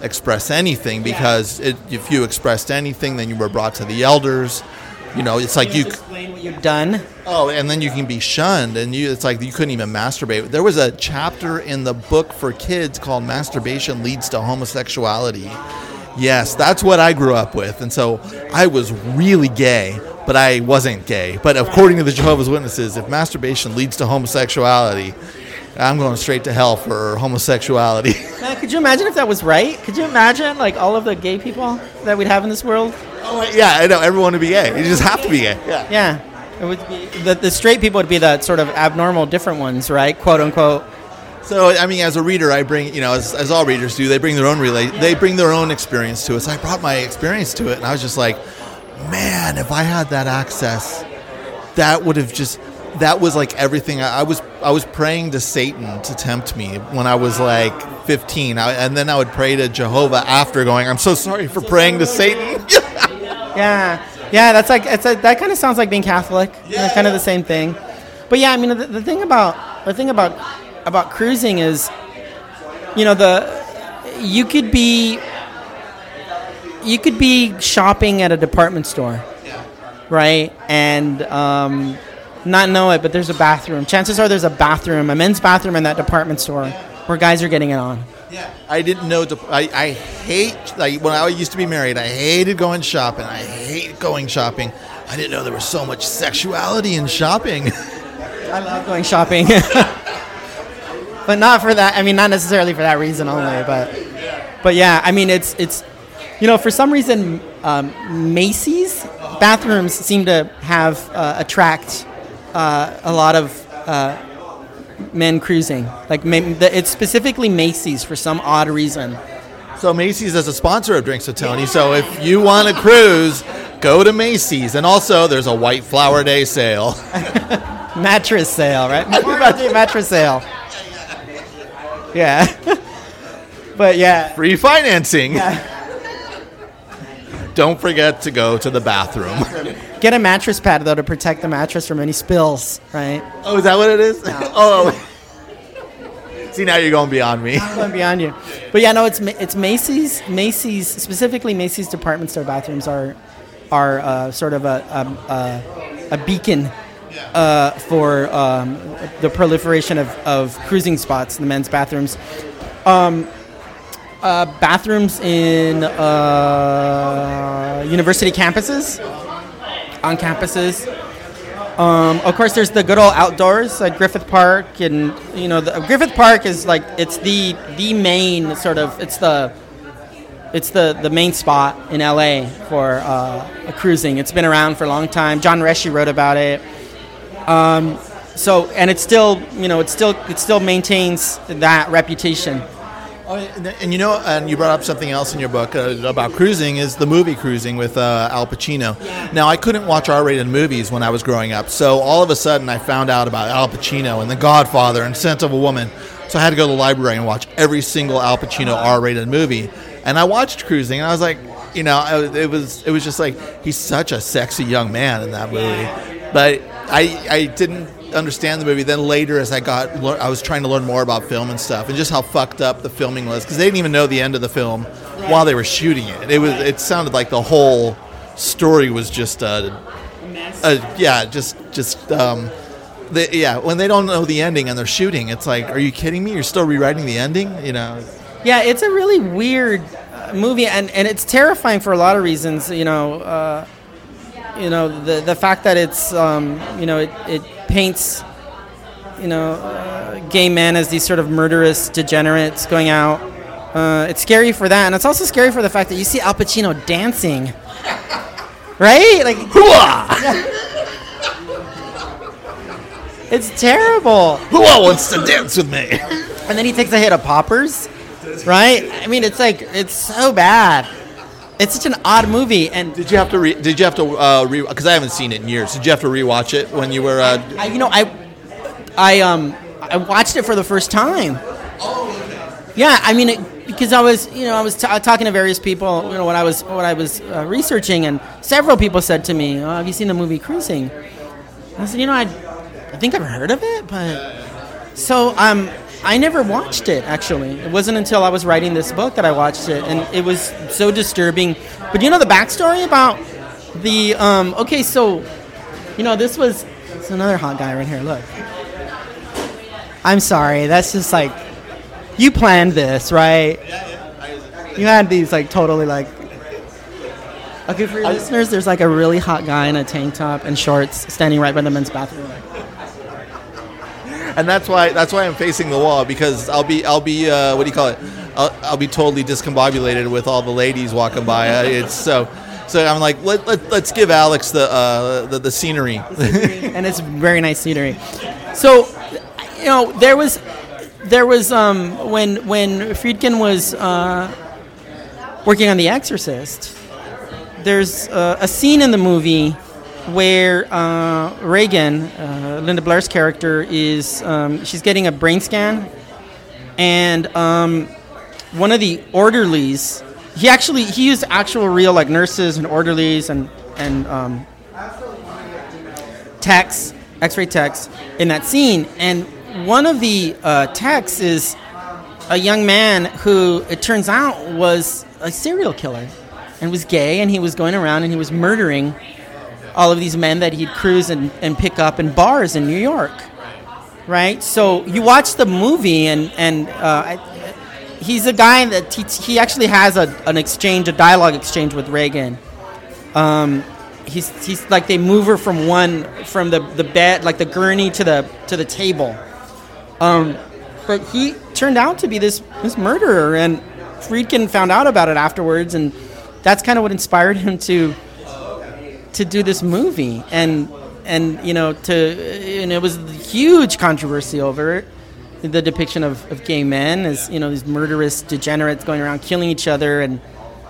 express anything because it, if you expressed anything, then you were brought to the elders. You know, it's like you. explain what you've done. Oh, and then you can be shunned, and you it's like you couldn't even masturbate. There was a chapter in the book for kids called "Masturbation Leads to Homosexuality." Yes, that's what I grew up with, and so I was really gay, but I wasn't gay. But according to the Jehovah's Witnesses, if masturbation leads to homosexuality, I'm going straight to hell for homosexuality. Man, could you imagine if that was right? Could you imagine like all of the gay people that we'd have in this world? oh, yeah, I know everyone would be gay. You just have to be gay. Yeah. Yeah. It would be the, the straight people would be the sort of abnormal different ones, right? Quote unquote. So I mean, as a reader, I bring you know, as, as all readers do, they bring their own relate, they bring their own experience to it. So I brought my experience to it, and I was just like, man, if I had that access, that would have just that was like everything. I, I was I was praying to Satan to tempt me when I was like 15, I, and then I would pray to Jehovah after going, I'm so sorry for praying to Satan. Yeah. Yeah, that's like it's a, that kind of sounds like being Catholic. Yeah, kind of the same thing. But yeah, I mean the, the thing about the thing about about cruising is you know the you could be you could be shopping at a department store. Right? And um, not know it, but there's a bathroom. Chances are there's a bathroom, a men's bathroom in that department store where guys are getting it on. Yeah, I didn't know. To, I, I hate like when I used to be married. I hated going shopping. I hate going shopping. I didn't know there was so much sexuality in shopping. I love going shopping. but not for that. I mean, not necessarily for that reason only, but but yeah, I mean, it's it's you know, for some reason, um, Macy's bathrooms seem to have uh, attract uh, a lot of uh, men cruising. Like it's specifically Macy's for some odd reason. so Macy's is a sponsor of Drinks with Tony. So if you want to cruise, go to Macy's. And also, there's a White Flower Day sale. Mattress sale, right? Mattress sale. Yeah. but yeah. Free financing. Don't forget to go to the bathroom. Get a mattress pad though to protect the mattress from any spills, right? oh, is that what it is? oh. See, now you're going beyond me. I'm Going beyond you, but yeah, no, it's it's Macy's. Macy's specifically Macy's department store bathrooms are are uh, sort of a a, a, a beacon uh, for um, the proliferation of, of cruising spots in the men's bathrooms. Um, uh, bathrooms in uh, university campuses, on campuses. Um, of course, there's the good old outdoors at Griffith Park, and you know, the, Griffith Park is like it's the the main sort of it's the it's the, the main spot in LA for uh, a cruising. It's been around for a long time. John Rechy wrote about it. Um, so and it still you know it still it still maintains that reputation. Oh, and, and you know, and you brought up something else in your book uh, about cruising is the movie Cruising with uh, Al Pacino. Now, I couldn't watch R-rated movies when I was growing up, so all of a sudden I found out about Al Pacino and The Godfather and Scent of a Woman. So I had to go to the library and watch every single Al Pacino R-rated movie. And I watched Cruising, and I was like, you know, I, it was it was just like he's such a sexy young man in that movie. But I I didn't understand the movie. Then later, as I got, I was trying to learn more about film and stuff, and just how fucked up the filming was because they didn't even know the end of the film while they were shooting it. It was it sounded like the whole story was just uh, uh yeah, just just um. They, yeah, when they don't know the ending and they're shooting, it's like, are you kidding me? You're still rewriting the ending, you know? Yeah, it's a really weird uh, movie, and, and it's terrifying for a lot of reasons. You know, uh, you know the the fact that it's um, you know it, it paints you know uh, gay men as these sort of murderous degenerates going out. Uh, it's scary for that, and it's also scary for the fact that you see Al Pacino dancing, right? Like, it's terrible. Who wants to dance with me? And then he takes a hit of poppers, right? I mean, it's like it's so bad. It's such an odd movie, and Did you have to? Re- did you have to uh, re? Because I haven't seen it in years. Did you have to rewatch it when you were? Uh, I, you know, I, I um, I watched it for the first time. Yeah, I mean, it, because I was, you know, I was t- talking to various people, you know, when I was when I was uh, researching, and several people said to me, oh, "Have you seen the movie Cruising?" I said, "You know, I, I think I've heard of it, but so um, I never watched it. Actually, it wasn't until I was writing this book that I watched it, and it was so disturbing. But you know the backstory about the um, okay, so you know this was it's another hot guy right here. Look, I'm sorry, that's just like you planned this, right? You had these like totally like. Okay, for your listeners, there's like a really hot guy in a tank top and shorts standing right by the men's bathroom. And that's why that's why I'm facing the wall because I'll be I'll be uh, what do you call it? I'll, I'll be totally discombobulated with all the ladies walking by. It's so. So I'm like, let, let, let's give Alex the, uh, the the scenery. and it's very nice scenery. So, you know, there was there was um, when when Friedkin was uh, working on The Exorcist. There's uh, a scene in the movie where uh, Regan, uh, Linda Blair's character, is um, she's getting a brain scan, and um, one of the orderlies. He actually he used actual real like nurses and orderlies and and um, techs, X-ray techs in that scene, and one of the uh, techs is a young man who it turns out was a serial killer and was gay, and he was going around and he was murdering all of these men that he'd cruise and, and pick up in bars in New York. Right? So you watch the movie, and, and uh, I, he's a guy that he, he actually has a, an exchange, a dialogue exchange with Regan. Um, he's, he's like they move her from one from the, the bed, like the gurney to the to the table. Um, but he turned out to be this this murderer, and Friedkin found out about it afterwards, and that's kind of what inspired him to to do this movie. And and you know to and it was a huge controversy over it. The depiction of, of gay men as you know these murderous degenerates going around killing each other, and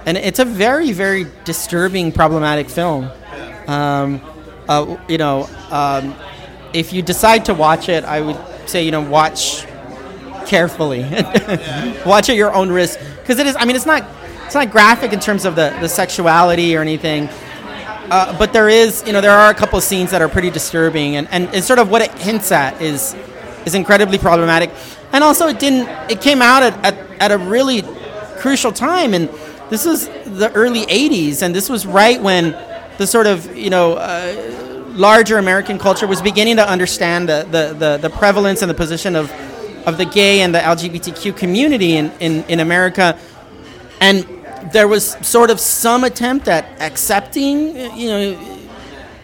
and it's a very very disturbing, problematic film. Um, uh, you know, um, if you decide to watch it, I would say you know watch carefully, watch at your own risk because it is. I mean, it's not it's not graphic in terms of the, the sexuality or anything. Uh, but there is, you know, there are a couple of scenes that are pretty disturbing, and, and sort of what it hints at is is incredibly problematic. And also, it didn't. It came out at, at, at a really crucial time, and this was the early '80s, and this was right when the sort of you know uh, larger American culture was beginning to understand the, the, the, the prevalence and the position of of the gay and the LGBTQ community in, in, in America, and there was sort of some attempt at accepting, you know,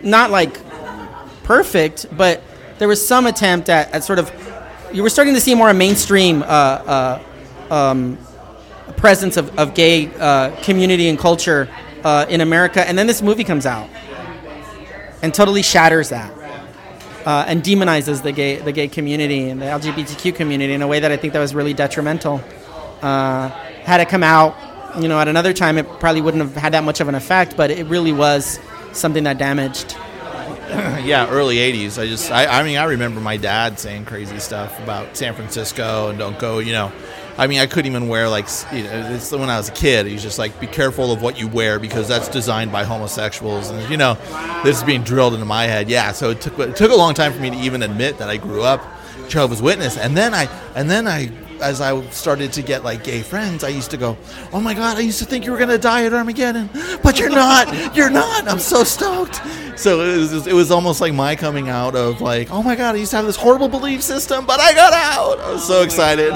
not like perfect, but there was some attempt at, at sort of, you were starting to see more a mainstream uh, uh, um, presence of, of gay uh, community and culture uh, in America. And then this movie comes out and totally shatters that. Uh, and demonizes the gay the gay community and the LGBTQ community in a way that I think that was really detrimental. Uh, had it come out you know, at another time it probably wouldn't have had that much of an effect, but it really was something that damaged. yeah, early '80s. I just, I, I mean, I remember my dad saying crazy stuff about San Francisco and don't go. You know, I mean, I couldn't even wear like, you know, it's when I was a kid. He's just like, be careful of what you wear because that's designed by homosexuals, and you know, this is being drilled into my head. Yeah, so it took it took a long time for me to even admit that I grew up Jehovah's Witness, and then I and then I as I started to get like gay friends, I used to go, "Oh my God, I used to think you were gonna die at Armageddon, but you're not. You're not. I'm so stoked." So it was, it was almost like my coming out of like, "Oh my God, I used to have this horrible belief system, but I got out." I was so excited.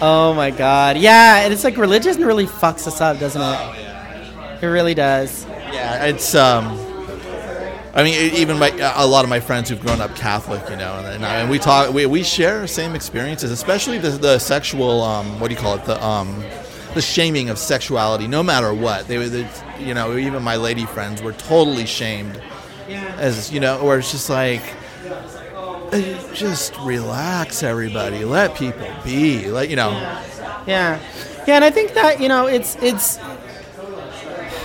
Oh my God, yeah, and it's like religion really fucks us up, doesn't it? It really does. Yeah, it's um. I mean, even my, a lot of my friends who've grown up Catholic, you know, and, and, I, and we talk, we, we share the same experiences, especially the, the sexual, um, what do you call it, the um, the shaming of sexuality, no matter what. They, they, you know, even my lady friends were totally shamed, as you know, where it's just like, eh, just relax, everybody, let people be, let you know. Yeah, yeah, and I think that you know, it's it's,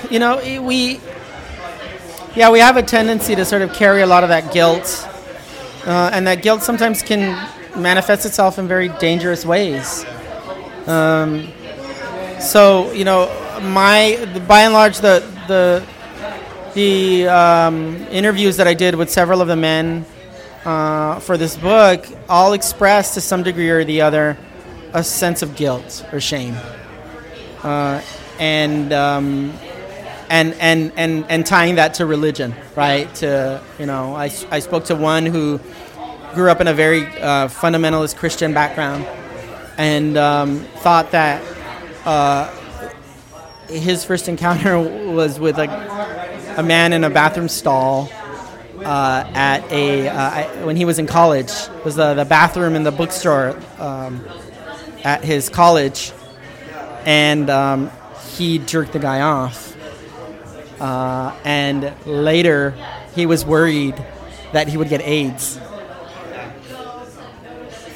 you know, we yeah, we have a tendency to sort of carry a lot of that guilt uh, and that guilt sometimes can manifest itself in very dangerous ways. Um, so you know, my by and large the the the um, interviews that I did with several of the men uh, for this book all express to some degree or the other a sense of guilt or shame, uh, and um, and and and and tying that to religion, right? To you know, I, I spoke to one who grew up in a very uh, fundamentalist Christian background, and um, thought that uh, his first encounter was with like a man in a bathroom stall uh, at a uh, when he was in college. It was the, the bathroom in the bookstore um, at his college, and um, he jerked the guy off. Uh, and later, he was worried that he would get AIDS.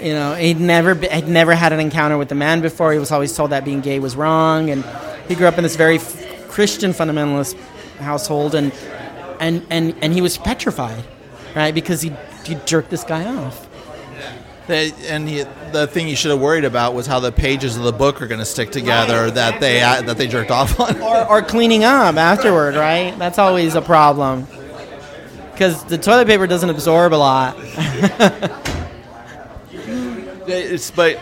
You know, he'd never be, had never had an encounter with a man before. He was always told that being gay was wrong, and he grew up in this very f- Christian fundamentalist household, and and and and he was petrified, right? Because he he jerked this guy off. They, and he, the thing you should have worried about was how the pages of the book are going to stick together that they uh, that they jerked off on. or, or cleaning up afterward, right? That's always a problem. Because the toilet paper doesn't absorb a lot. it's but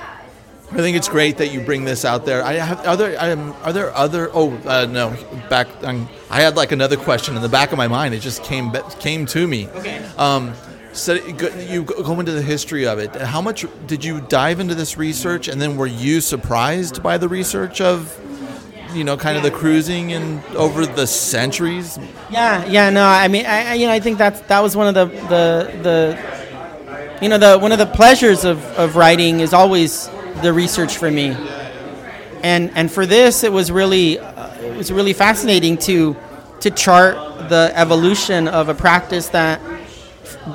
I think it's great that you bring this out there. I have other um, are there other oh uh, no back um, I had like another question in the back of my mind. It just came came to me. Okay. Um, so you go into the history of it. How much did you dive into this research, and then were you surprised by the research of, you know, kind of the cruising and over the centuries? Yeah, yeah, no, I mean, I, you know, I think that's that was one of the the the, you know, the one of the pleasures of of writing is always the research for me, and and for this it was really uh, it was really fascinating to to chart the evolution of a practice that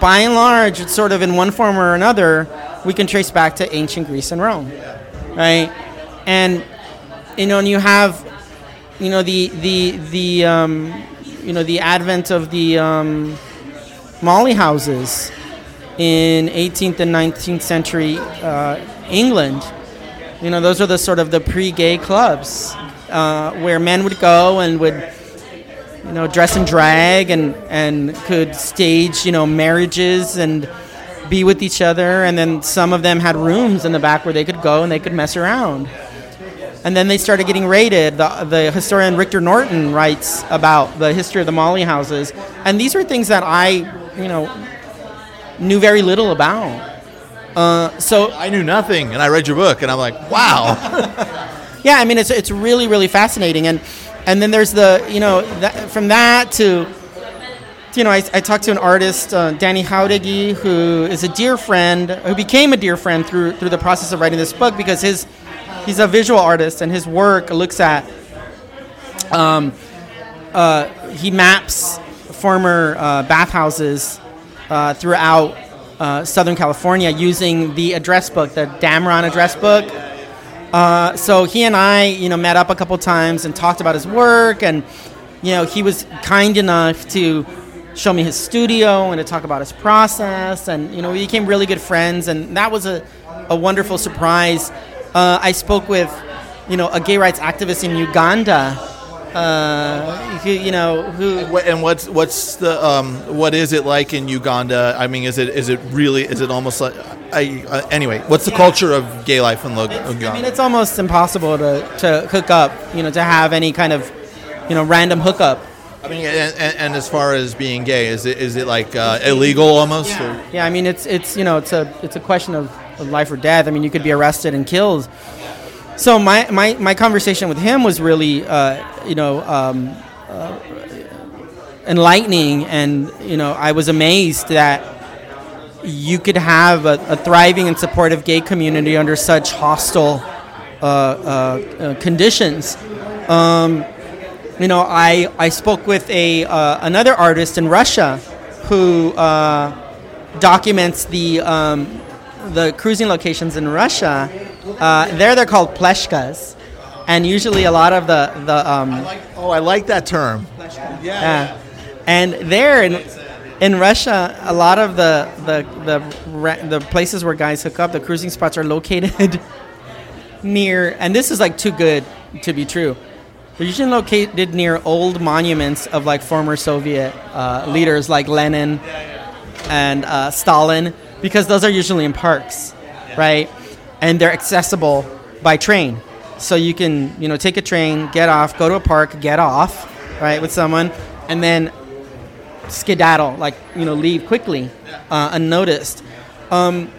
by and large, it's sort of in one form or another, we can trace back to ancient Greece and Rome, right? And you know, and you have, you know, the the the um, you know the advent of the um, Molly houses in 18th and 19th century uh, England. You know, those are the sort of the pre-gay clubs uh, where men would go and would you know, dress in drag and, and could stage, you know, marriages and be with each other. And then some of them had rooms in the back where they could go and they could mess around. And then they started getting raided. The, the historian Rictor Norton writes about the history of the Molly houses. And these are things that I, you know, knew very little about. Uh, so I knew nothing, and I read your book, and I'm like, wow. yeah, I mean, it's, it's really, really fascinating. And and then there's the you know that, from that to you know I, I talked to an artist uh, Danny Jauregui who is a dear friend who became a dear friend through through the process of writing this book because his he's a visual artist and his work looks at um, uh, he maps former uh, bathhouses uh, throughout uh, Southern California using the address book, the Damron address book, uh, so he and I, you know, met up a couple times and talked about his work, and you know, he was kind enough to show me his studio and to talk about his process, and you know, we became really good friends, and that was a, a wonderful surprise. Uh, I spoke with, you know, a gay rights activist in Uganda uh, you know, who and what's what's the um, what is it like in Uganda? I mean, is it is it really is it almost like I, uh, anyway? What's the yeah. culture of gay life in Uganda? I mean, it's almost impossible to, to hook up. You know, to have any kind of you know random hookup. I mean, and, and, as far as being gay, is it is it like uh, illegal almost? Yeah. yeah, I mean, it's it's you know, it's a it's a question of, of life or death. I mean, you could be arrested and killed so my, my, my conversation with him was really, uh, you know, um, uh, enlightening, and you know, I was amazed that you could have a, a thriving and supportive gay community under such hostile uh, uh, uh conditions. Um, you know, I, I spoke with a uh, another artist in Russia who documents the um, the cruising locations in Russia, uh, there they're called pleshkas, and usually a lot of the the um, I like, oh I like that term. Yeah. yeah. and there in in Russia, a lot of the the the the places where guys hook up, the cruising spots are located near, and this is like too good to be true. They're usually located near old monuments of like former Soviet uh, leaders like Lenin and uh, Stalin, because those are usually in parks, right? And they're accessible by train, so you can you know take a train, get off, go to a park, get off, right, with someone, and then skedaddle, like you know, leave quickly, uh, unnoticed. Um,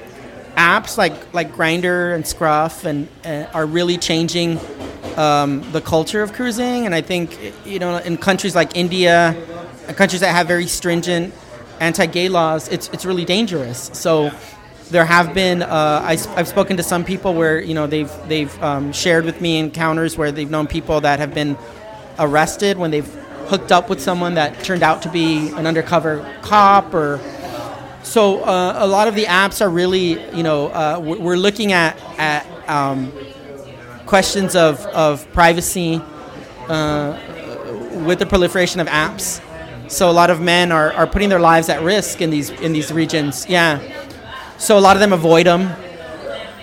apps like like Grindr and Scruff and uh, are really changing um, the culture of cruising, and I think you know in countries like India, countries that have very stringent anti-gay laws, it's it's really dangerous. So. There have been uh, I, have spoken to some people where you know they've they've um, shared with me encounters where they've known people that have been arrested when they've hooked up with someone that turned out to be an undercover cop or so uh, a lot of the apps are really you know uh, we're looking at at um, questions of, of privacy uh, with the proliferation of apps. So a lot of men are, are putting their lives at risk in these in these regions. Yeah so a lot of them avoid them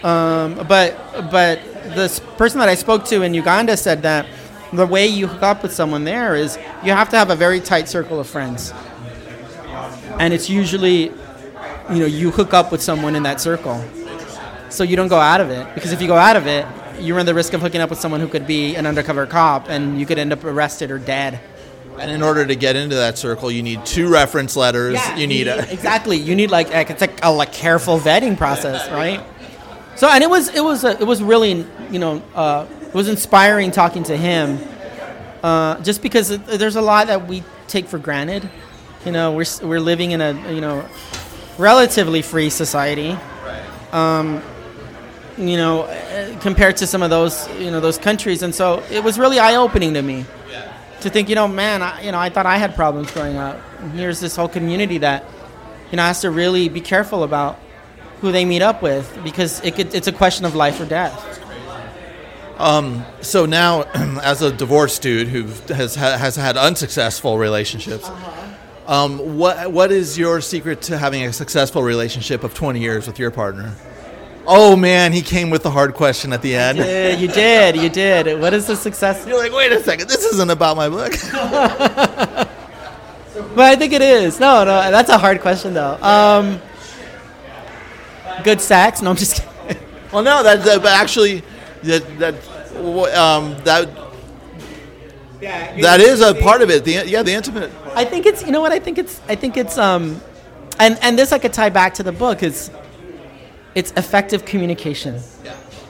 um, but but this person that I spoke to in Uganda said that the way you hook up with someone there is you have to have a very tight circle of friends. And it's usually, you know, you hook up with someone in that circle. So you don't go out of it. Because if you go out of it, you run the risk of hooking up with someone who could be an undercover cop and you could end up arrested or dead. And in order to get into that circle, you need two reference letters. Yeah, you need a exactly. You need like, like it's like a like careful vetting process, right? So and it was it was a, it was really you know uh, it was inspiring talking to him, uh, just because it, there's a lot that we take for granted. You know, we're we're living in a you know relatively free society. Um, you know, uh, compared to some of those you know those countries, and so it was really eye opening to me to think, you know, man, I, you know, I thought I had problems growing up. And here's this whole community that, you know, has to really be careful about who they meet up with because it could, it's a question of life or death. So now, as a divorced dude who has has had unsuccessful relationships, um, what what is your secret to having a successful relationship of twenty years with your partner? Oh man, he came with the hard question at the end. Yeah, you did, you did. What is the success? You're like, wait a second, this isn't about my book. But I think it is. No, no, that's a hard question though. Um, good sex? No, I'm just kidding. well, no, that, that but actually, that that um, that that is a part of it. The yeah, the intimate. I think it's you know what I think it's I think it's um and and this I could tie back to the book is it's effective communication.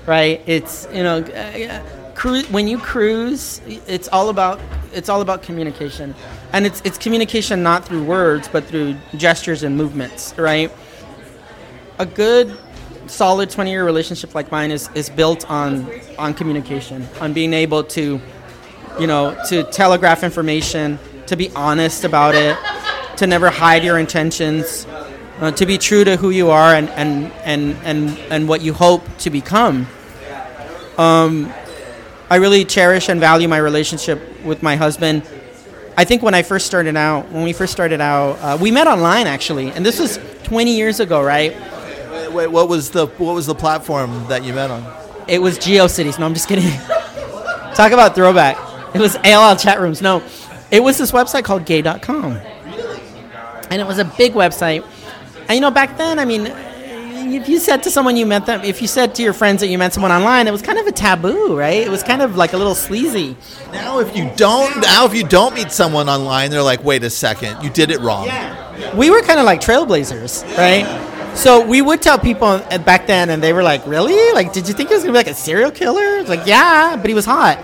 Right? It's you know uh, cru- when you cruise it's all about it's all about communication. And it's it's communication not through words but through gestures and movements, right? A good solid 20 year relationship like mine is is built on on communication, on being able to you know, to telegraph information, to be honest about it, to never hide your intentions, uh, to be true to who you are and, and, and, and, and what you hope to become. Um, I really cherish and value my relationship with my husband. I think when I first started out, when we first started out, uh, we met online actually, and this was 20 years ago, right? Wait, wait, what was the what was the platform that you met on? It was GeoCities. No, I'm just kidding. Talk about throwback. It was AOL chat rooms. No, it was this website called gay.com. And it was a big website. And you know, back then, I mean, if you said to someone you met them, if you said to your friends that you met someone online, it was kind of a taboo, right? It was kind of like a little sleazy. Now, if you don't, now if you don't meet someone online, they're like, "Wait a second, you did it wrong." we were kind of like trailblazers, right? So we would tell people uh, back then, and they were like, "Really? Like, did you think he was gonna be like a serial killer?" It's like, "Yeah, but he was hot."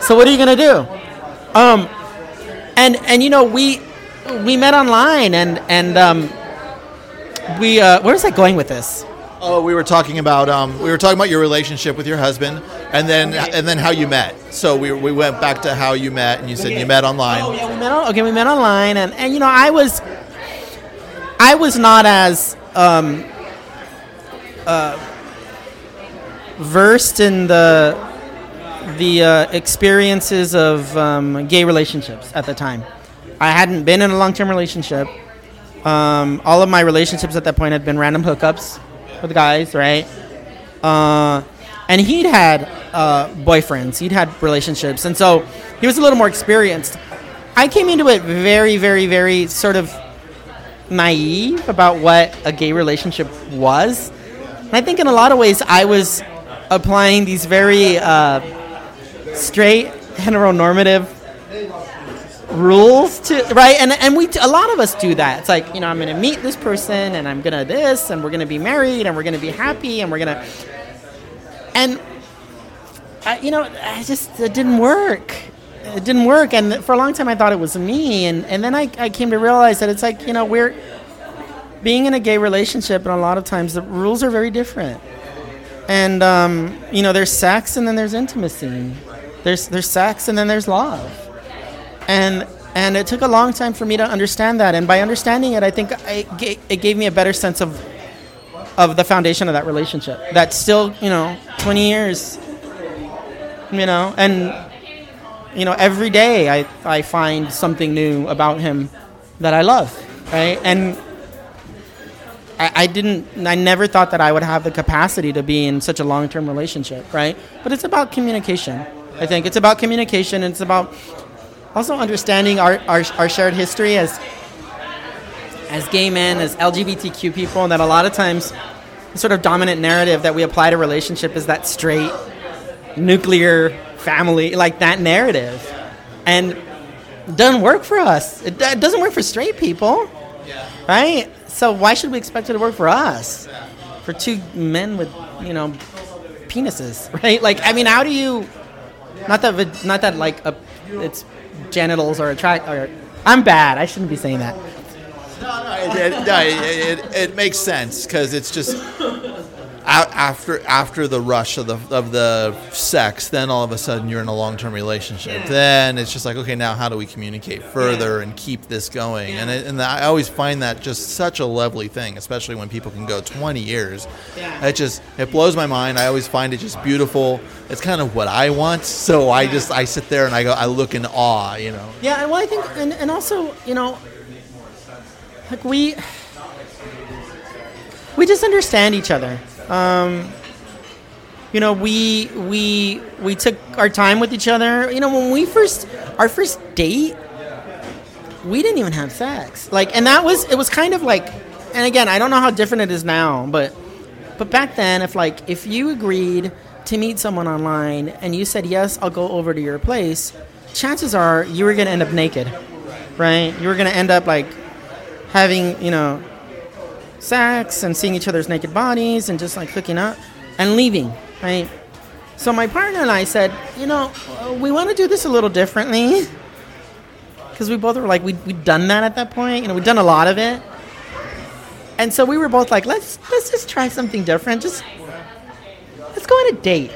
So what are you gonna do? Um, and and you know we we met online, and and um, we uh, where was I going with this? Oh, we were talking about um, we were talking about your relationship with your husband, and then and then how you met. So we, we went back to how you met, and you said you met online. Oh yeah, we met on, okay. We met online, and, and you know, I was, I was not as um, uh, versed in the the uh, experiences of um, gay relationships at the time. I hadn't been in a long term relationship. Um, all of my relationships at that point had been random hookups with guys, right? Uh, and he'd had uh, boyfriends, he'd had relationships, and so he was a little more experienced. I came into it very, very, very sort of naive about what a gay relationship was. And I think in a lot of ways I was applying these very uh, straight, heteronormative rules to right? And and we a lot of us do that. It's like you know i'm gonna meet this person and i'm gonna this and we're gonna be married and we're gonna be happy and we're gonna and I, you know i just it didn't work. It didn't work. And for a long time i thought it was me. And and then i, I came to realize that it's like you know we're being in a gay relationship and a lot of times the rules are very different. And um, you know there's sex and then there's intimacy. There's there's sex and then there's love and and it took a long time for me to understand that. And by understanding it i think I, it gave me a better sense of of the foundation of that relationship. That's still you know 20 years you know and you know every day i i find something new about him that i love right? And I, I didn't i never thought that i would have the capacity to be in such a long-term relationship right? But it's about communication i think. It's about communication it's about also understanding our, our, our shared history as as gay men, as LGBTQ people, and that a lot of times the sort of dominant narrative that we apply to relationship is that straight, nuclear family, like that narrative. And doesn't work for us. It, it doesn't work for straight people. Right? So why should we expect it to work for us? For two men with, you know, penises, right? Like, I mean, how do you not that not that like a, it's genitals or attract or I'm bad. I shouldn't be saying that. it, it, no, it, it, it makes sense because it's just after after the rush of the of the sex, then all of a sudden you're in a long term relationship. Then it's just like, okay, now how do we communicate further and keep this going? And it, and I always find that just such a lovely thing, especially when people can go 20 years. Yeah. It just it blows my mind. I always find it just beautiful. It's kind of what I want. So I just I sit there and I go I look in awe, you know. Yeah, and well, I think, and, and also, you know, like we we just understand each other. Um, you know, we we we took our time with each other. You know, when we first our first date, we didn't even have sex. Like, and that was it was kind of like, and again, I don't know how different it is now, but but back then, if like if you agreed to meet someone online and you said yes, I'll go over to your place, chances are you were gonna end up naked, right? You were gonna end up like having you know sex and seeing each other's naked bodies and just like hooking up and leaving, right? So my partner and I said, you know, uh, we want to do this a little differently because we both were like we we'd done that at that point, you know, we'd done a lot of it, and so we were both like, let's let's just try something different, just let's go on a date,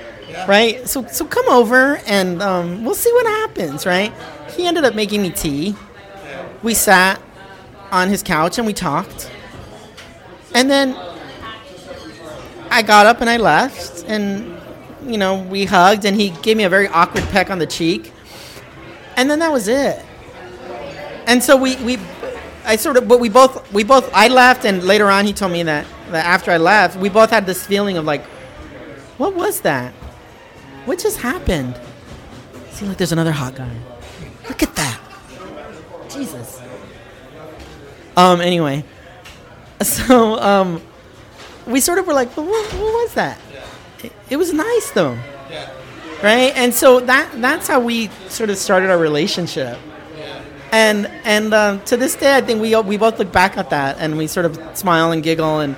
right? So so come over and um, we'll see what happens, right? He ended up making me tea. We sat on his couch and we talked. And then I got up and I left and you know, we hugged and he gave me a very awkward peck on the cheek. And then that was it. And so we, we I sort of but we both we both I left and later on he told me that, that after I left, we both had this feeling of like what was that? What just happened? See like there's another hot guy. Look at that. Jesus. Um anyway. So um we sort of were like, well, what, what was that? It, it was nice though. Right? And so that that's how we sort of started our relationship. And and um, to this day, I think we we both look back at that and we sort of smile and giggle and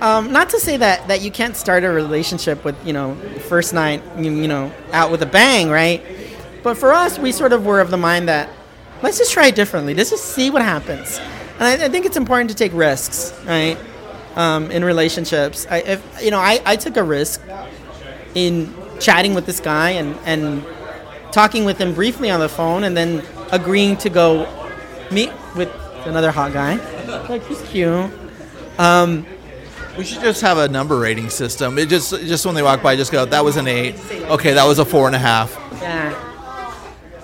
um, not to say that, that you can't start a relationship with you know first night you, you know out with a bang, right? But for us, we sort of were of the mind that let's just try it differently. Let's just see what happens. And I, I think it's important to take risks, right? Um, in relationships, I, if, you know, I, I took a risk in chatting with this guy and, and talking with him briefly on the phone, and then agreeing to go meet with another hot guy. Like he's cute. Um, We should just have a number rating system. It just just when they walk by, just go, that was an eight. Okay, that was a four and a half. Yeah.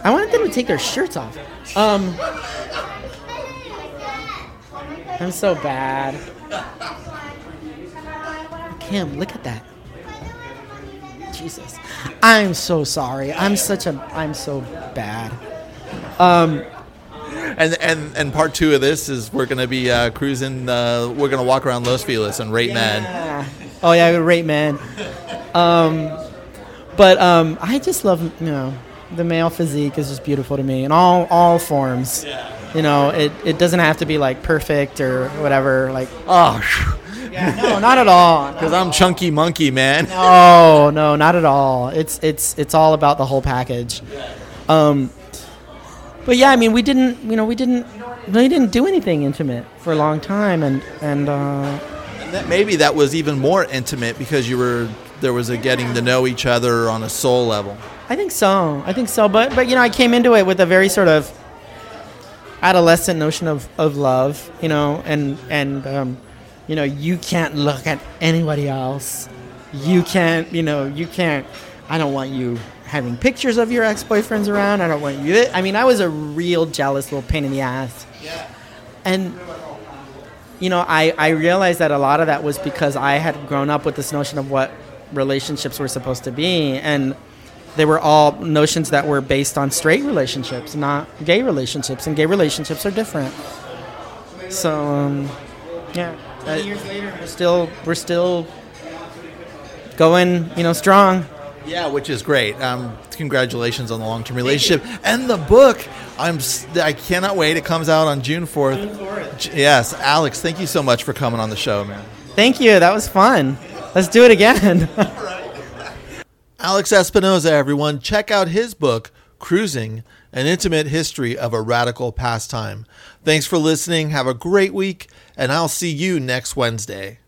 I wanted them to take their shirts off. Um, I'm so bad. Kim, look at that. Jesus. I'm so sorry. I'm such a I'm so bad. Um And and and part two of this is we're gonna be uh, cruising. Uh, we're gonna walk around Los Feliz and rate men. yeah. Oh yeah, rate man. Um but um I just love you know the male physique is just beautiful to me in all all forms. You know, it, it doesn't have to be like perfect or whatever. Like, Oh, no, not at all. because I'm chunky monkey, man. No, no, not at all. It's it's it's all about the whole package. Um, but yeah, I mean, we didn't, you know, we didn't, we didn't do anything intimate for a long time, and and uh, And that, maybe that was even more intimate because you were there was a getting to know each other on a soul level. I think so. I think so. But but you know, I came into it with a very sort of adolescent notion of, of love, you know, and and um, you know, you can't look at anybody else. You can't, you know, you can't. I don't want you having pictures of your ex boyfriends around. I don't want you. I mean, I was a real jealous little pain in the ass. Yeah. And you know, I I realized that a lot of that was because I had grown up with this notion of what relationships were supposed to be, and they were all notions that were based on straight relationships, not gay relationships, and gay relationships are different. So, um, yeah, twenty years later, we're still we're still going, you know, strong. Yeah, which is great. Um, congratulations on the long term relationship and the book. I'm s- I cannot wait. It comes out on June fourth. Yes, Alex, thank you so much for coming on the show, man. Thank you. That was fun. Let's do it again. Alex Espinoza, everyone, check out his book, Cruising An Intimate History of a Radical Pastime. Thanks for listening. Have a great week, and I'll see you next Wednesday.